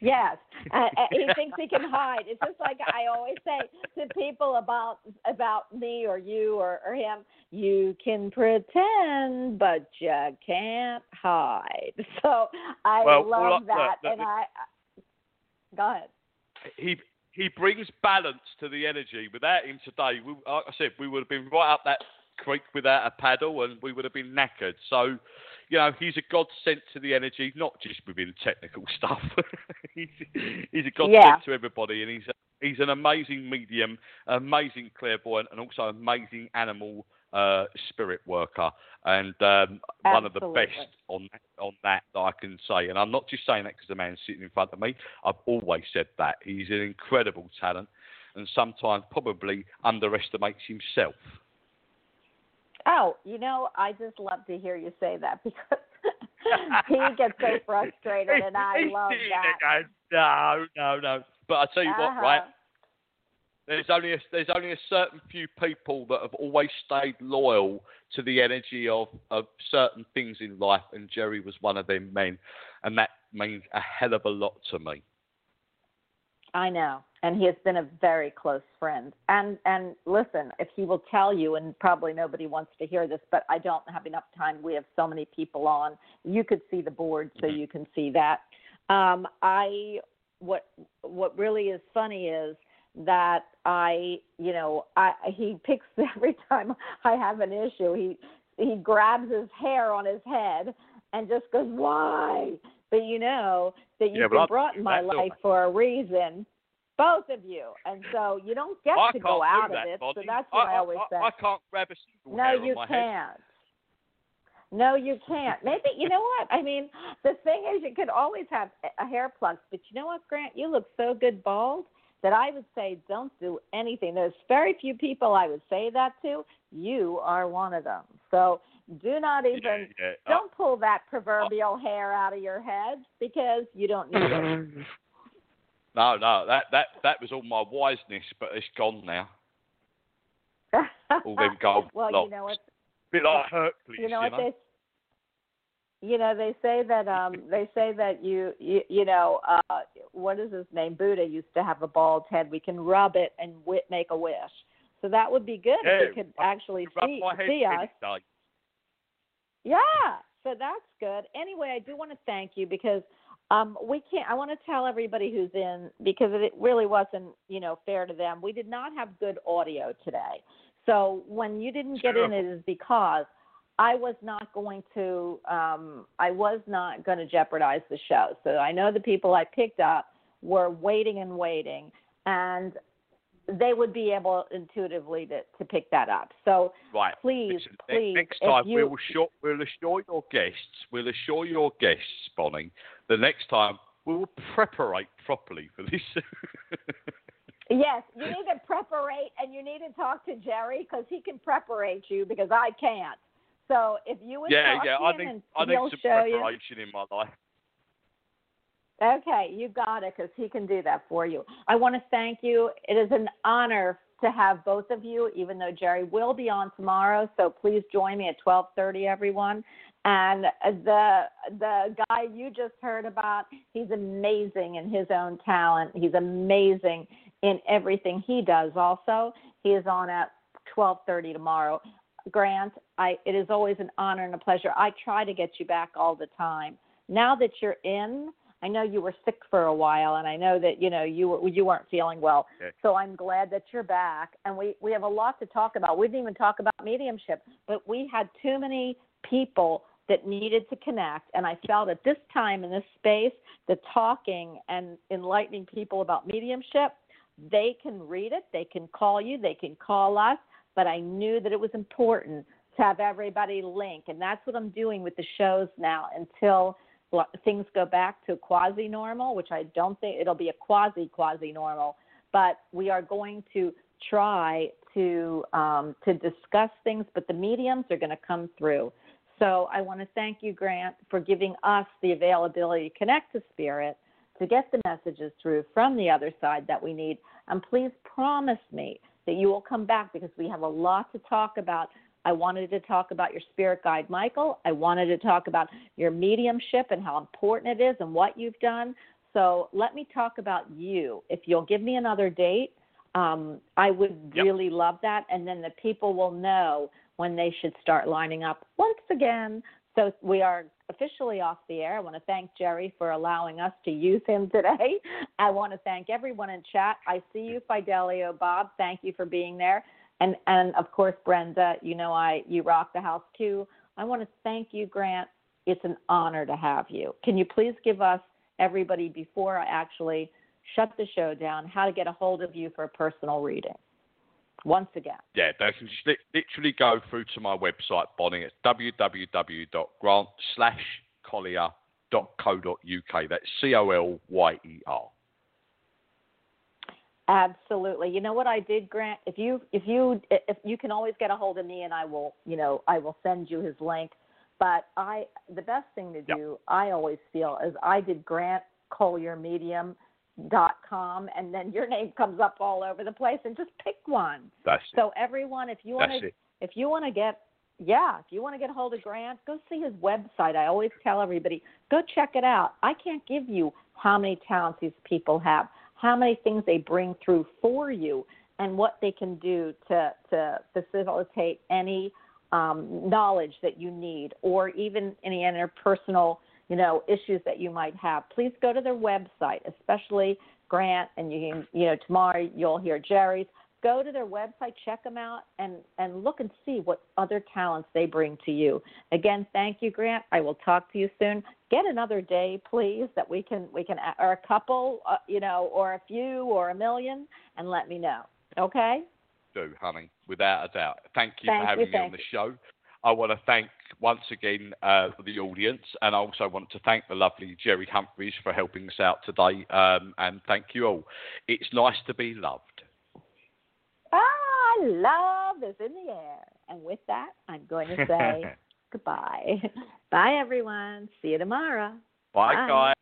yes, uh, uh, he thinks he can hide. It's just like I always say to people about about me or you or, or him. You can pretend, but you can't hide. So I Well, love well, that, look, and I. Go ahead. he he brings balance to the energy. Without him today, we, like I said, we would have been right up that creek without a paddle, and we would have been knackered. So, you know, he's a godsend to the energy, not just within technical stuff. he's, he's a godsend Yeah. to everybody, and he's a, he's an amazing medium, amazing clairvoyant, and also amazing animal uh, spirit worker, and um, one of the best on on that that I can say. And I'm not just saying that because the man's sitting in front of me. I've always said that he's an incredible talent, and sometimes probably underestimates himself. Oh, you know, I just love to hear you say that because he gets so frustrated, and I love that. no, no, no. But I tell you what, Uh-huh. right? There's only a, there's only a certain few people that have always stayed loyal to the energy of, of certain things in life, and Jerry was one of them men, and that means a hell of a lot to me. I know, and he has been a very close friend. And and listen, if he will tell you, and probably nobody wants to hear this, but I don't have enough time. We have so many people on. You could see the board, so Mhm. you can see that. Um, I what what really is funny is that I, you know, I he picks every time I have an issue, he he grabs his hair on his head and just goes, "Why?" But you know that you've but been I- brought in my life for a reason, both of you, and so you don't get I to go out that, of it. So that's what I, I, always say. I can't grab a single No, you my head. can't. No, you can't. Maybe you know what? I mean, the thing is, you could always have a hair plugs, but you know what, Grant? You look so good bald that I would say don't do anything. There's very few people I would say that to. You are one of them. So do not even Yeah, yeah. don't pull that proverbial hair out of your head because you don't need it. No, no, that that that was all my wiseness, but it's gone now. All them gold well, locks. you know what? bit like Hercules, you know what they you know they say that um they say that you you, you know uh what is his name buddha used to have a bald head we can rub it and wi- make a wish so that would be good Yeah, if you could actually see see us day. Yeah so that's good. Anyway i do want to thank you because um we can't i want to tell everybody who's in because it really wasn't you know fair to them. We did not have good audio today. So when you didn't get in it is because I was not going to um I was not going to jeopardize the show. So I know the people I picked up were waiting and waiting. And they would be able intuitively to, to pick that up. So Right. please, Listen, please next time you we'll assure we'll assure your guests we'll assure your guests, Bonnie, the next time we will preparate properly for this. Yes, you need to preparate and you need to talk to Jerry because he can preparate you because I can't. So if you would yeah, talk yeah. to I need I need he'll some show you. preparation in my life. Okay, you got it because he can do that for you. I want to thank you. It is an honor to have both of you, even though Jerry will be on tomorrow. So please join me at 12:30, everyone. And uh, the the guy you just heard about, he's amazing in his own talent. He's amazing in everything he does. Also, he is on at 12:30 tomorrow. Grant, I it is always an honor and a pleasure. I try to get you back all the time. Now that you're in, I know you were sick for a while, and I know that you know you were, you weren't feeling well. Yeah. So I'm glad that you're back, and we we have a lot to talk about. We didn't even talk about mediumship, but we had too many people that needed to connect, and I felt at this time in this space, the talking and enlightening people about mediumship, they can read it, they can call you, they can call us, but I knew that it was important to have everybody link, and that's what I'm doing with the shows now until things go back to quasi normal, which I don't think it'll be a quasi quasi normal, but we are going to try to um, to discuss things, but the mediums are going to come through. So I want to thank you, Grant, for giving us the availability to connect to spirit, to get the messages through from the other side that we need. And please promise me that you will come back because we have a lot to talk about. I wanted to talk about your spirit guide, Michael. I wanted to talk about your mediumship and how important it is and what you've done. So let me talk about you. If you'll give me another date, um, I would Yep. really love that. And then the people will know when they should start lining up once again. So we are officially off the air. I want to thank Jerry for allowing us to use him today. I want to thank everyone in chat. I see you, Fidelio Bob. Thank you for being there. And and of course, Brenda, you know I you rock the house too. I want to thank you, Grant. It's an honor to have you. Can you please give us everybody before I actually shut the show down how to get a hold of you for a personal reading? Once again. Yeah, they can just li- literally go through to my website, Bonnie. It's www.grant slash. That's C O L Y E R. Absolutely. You know what I did, Grant? If you if you if you can always get a hold of me and I will, you know, I will send you his link. But I the best thing to Yep. do, I always feel, is I did Grant Colyer Medium dot com and then your name comes up all over the place and just pick one. That's it. So everyone if you want to if you want to get yeah, if you want to get a hold of Grant, go see his website. I always tell everybody, go check it out. I can't give you how many talents these people have, how many things they bring through for you, and what they can do to to facilitate any um, knowledge that you need, or even any interpersonal you know, issues that you might have, please go to their website, especially Grant, and you you know, tomorrow you'll hear Jerry's. Go to their website, check them out, and and look and see what other talents they bring to you. Again, thank you, Grant. I will talk to you soon. Get another day, please, that we can we can or a couple, uh, you know, or a few or a million, and let me know. Okay. Do, honey, without a doubt. Thank you Thank for you, having me on the show. I want to thank once again uh, the audience, and I also want to thank the lovely Jerry Humphreys for helping us out today. Um, and thank you all. It's nice to be loved. Love is in the air. And with that, I'm going to say goodbye. Bye, everyone. See you tomorrow. Bye, Bye. guys.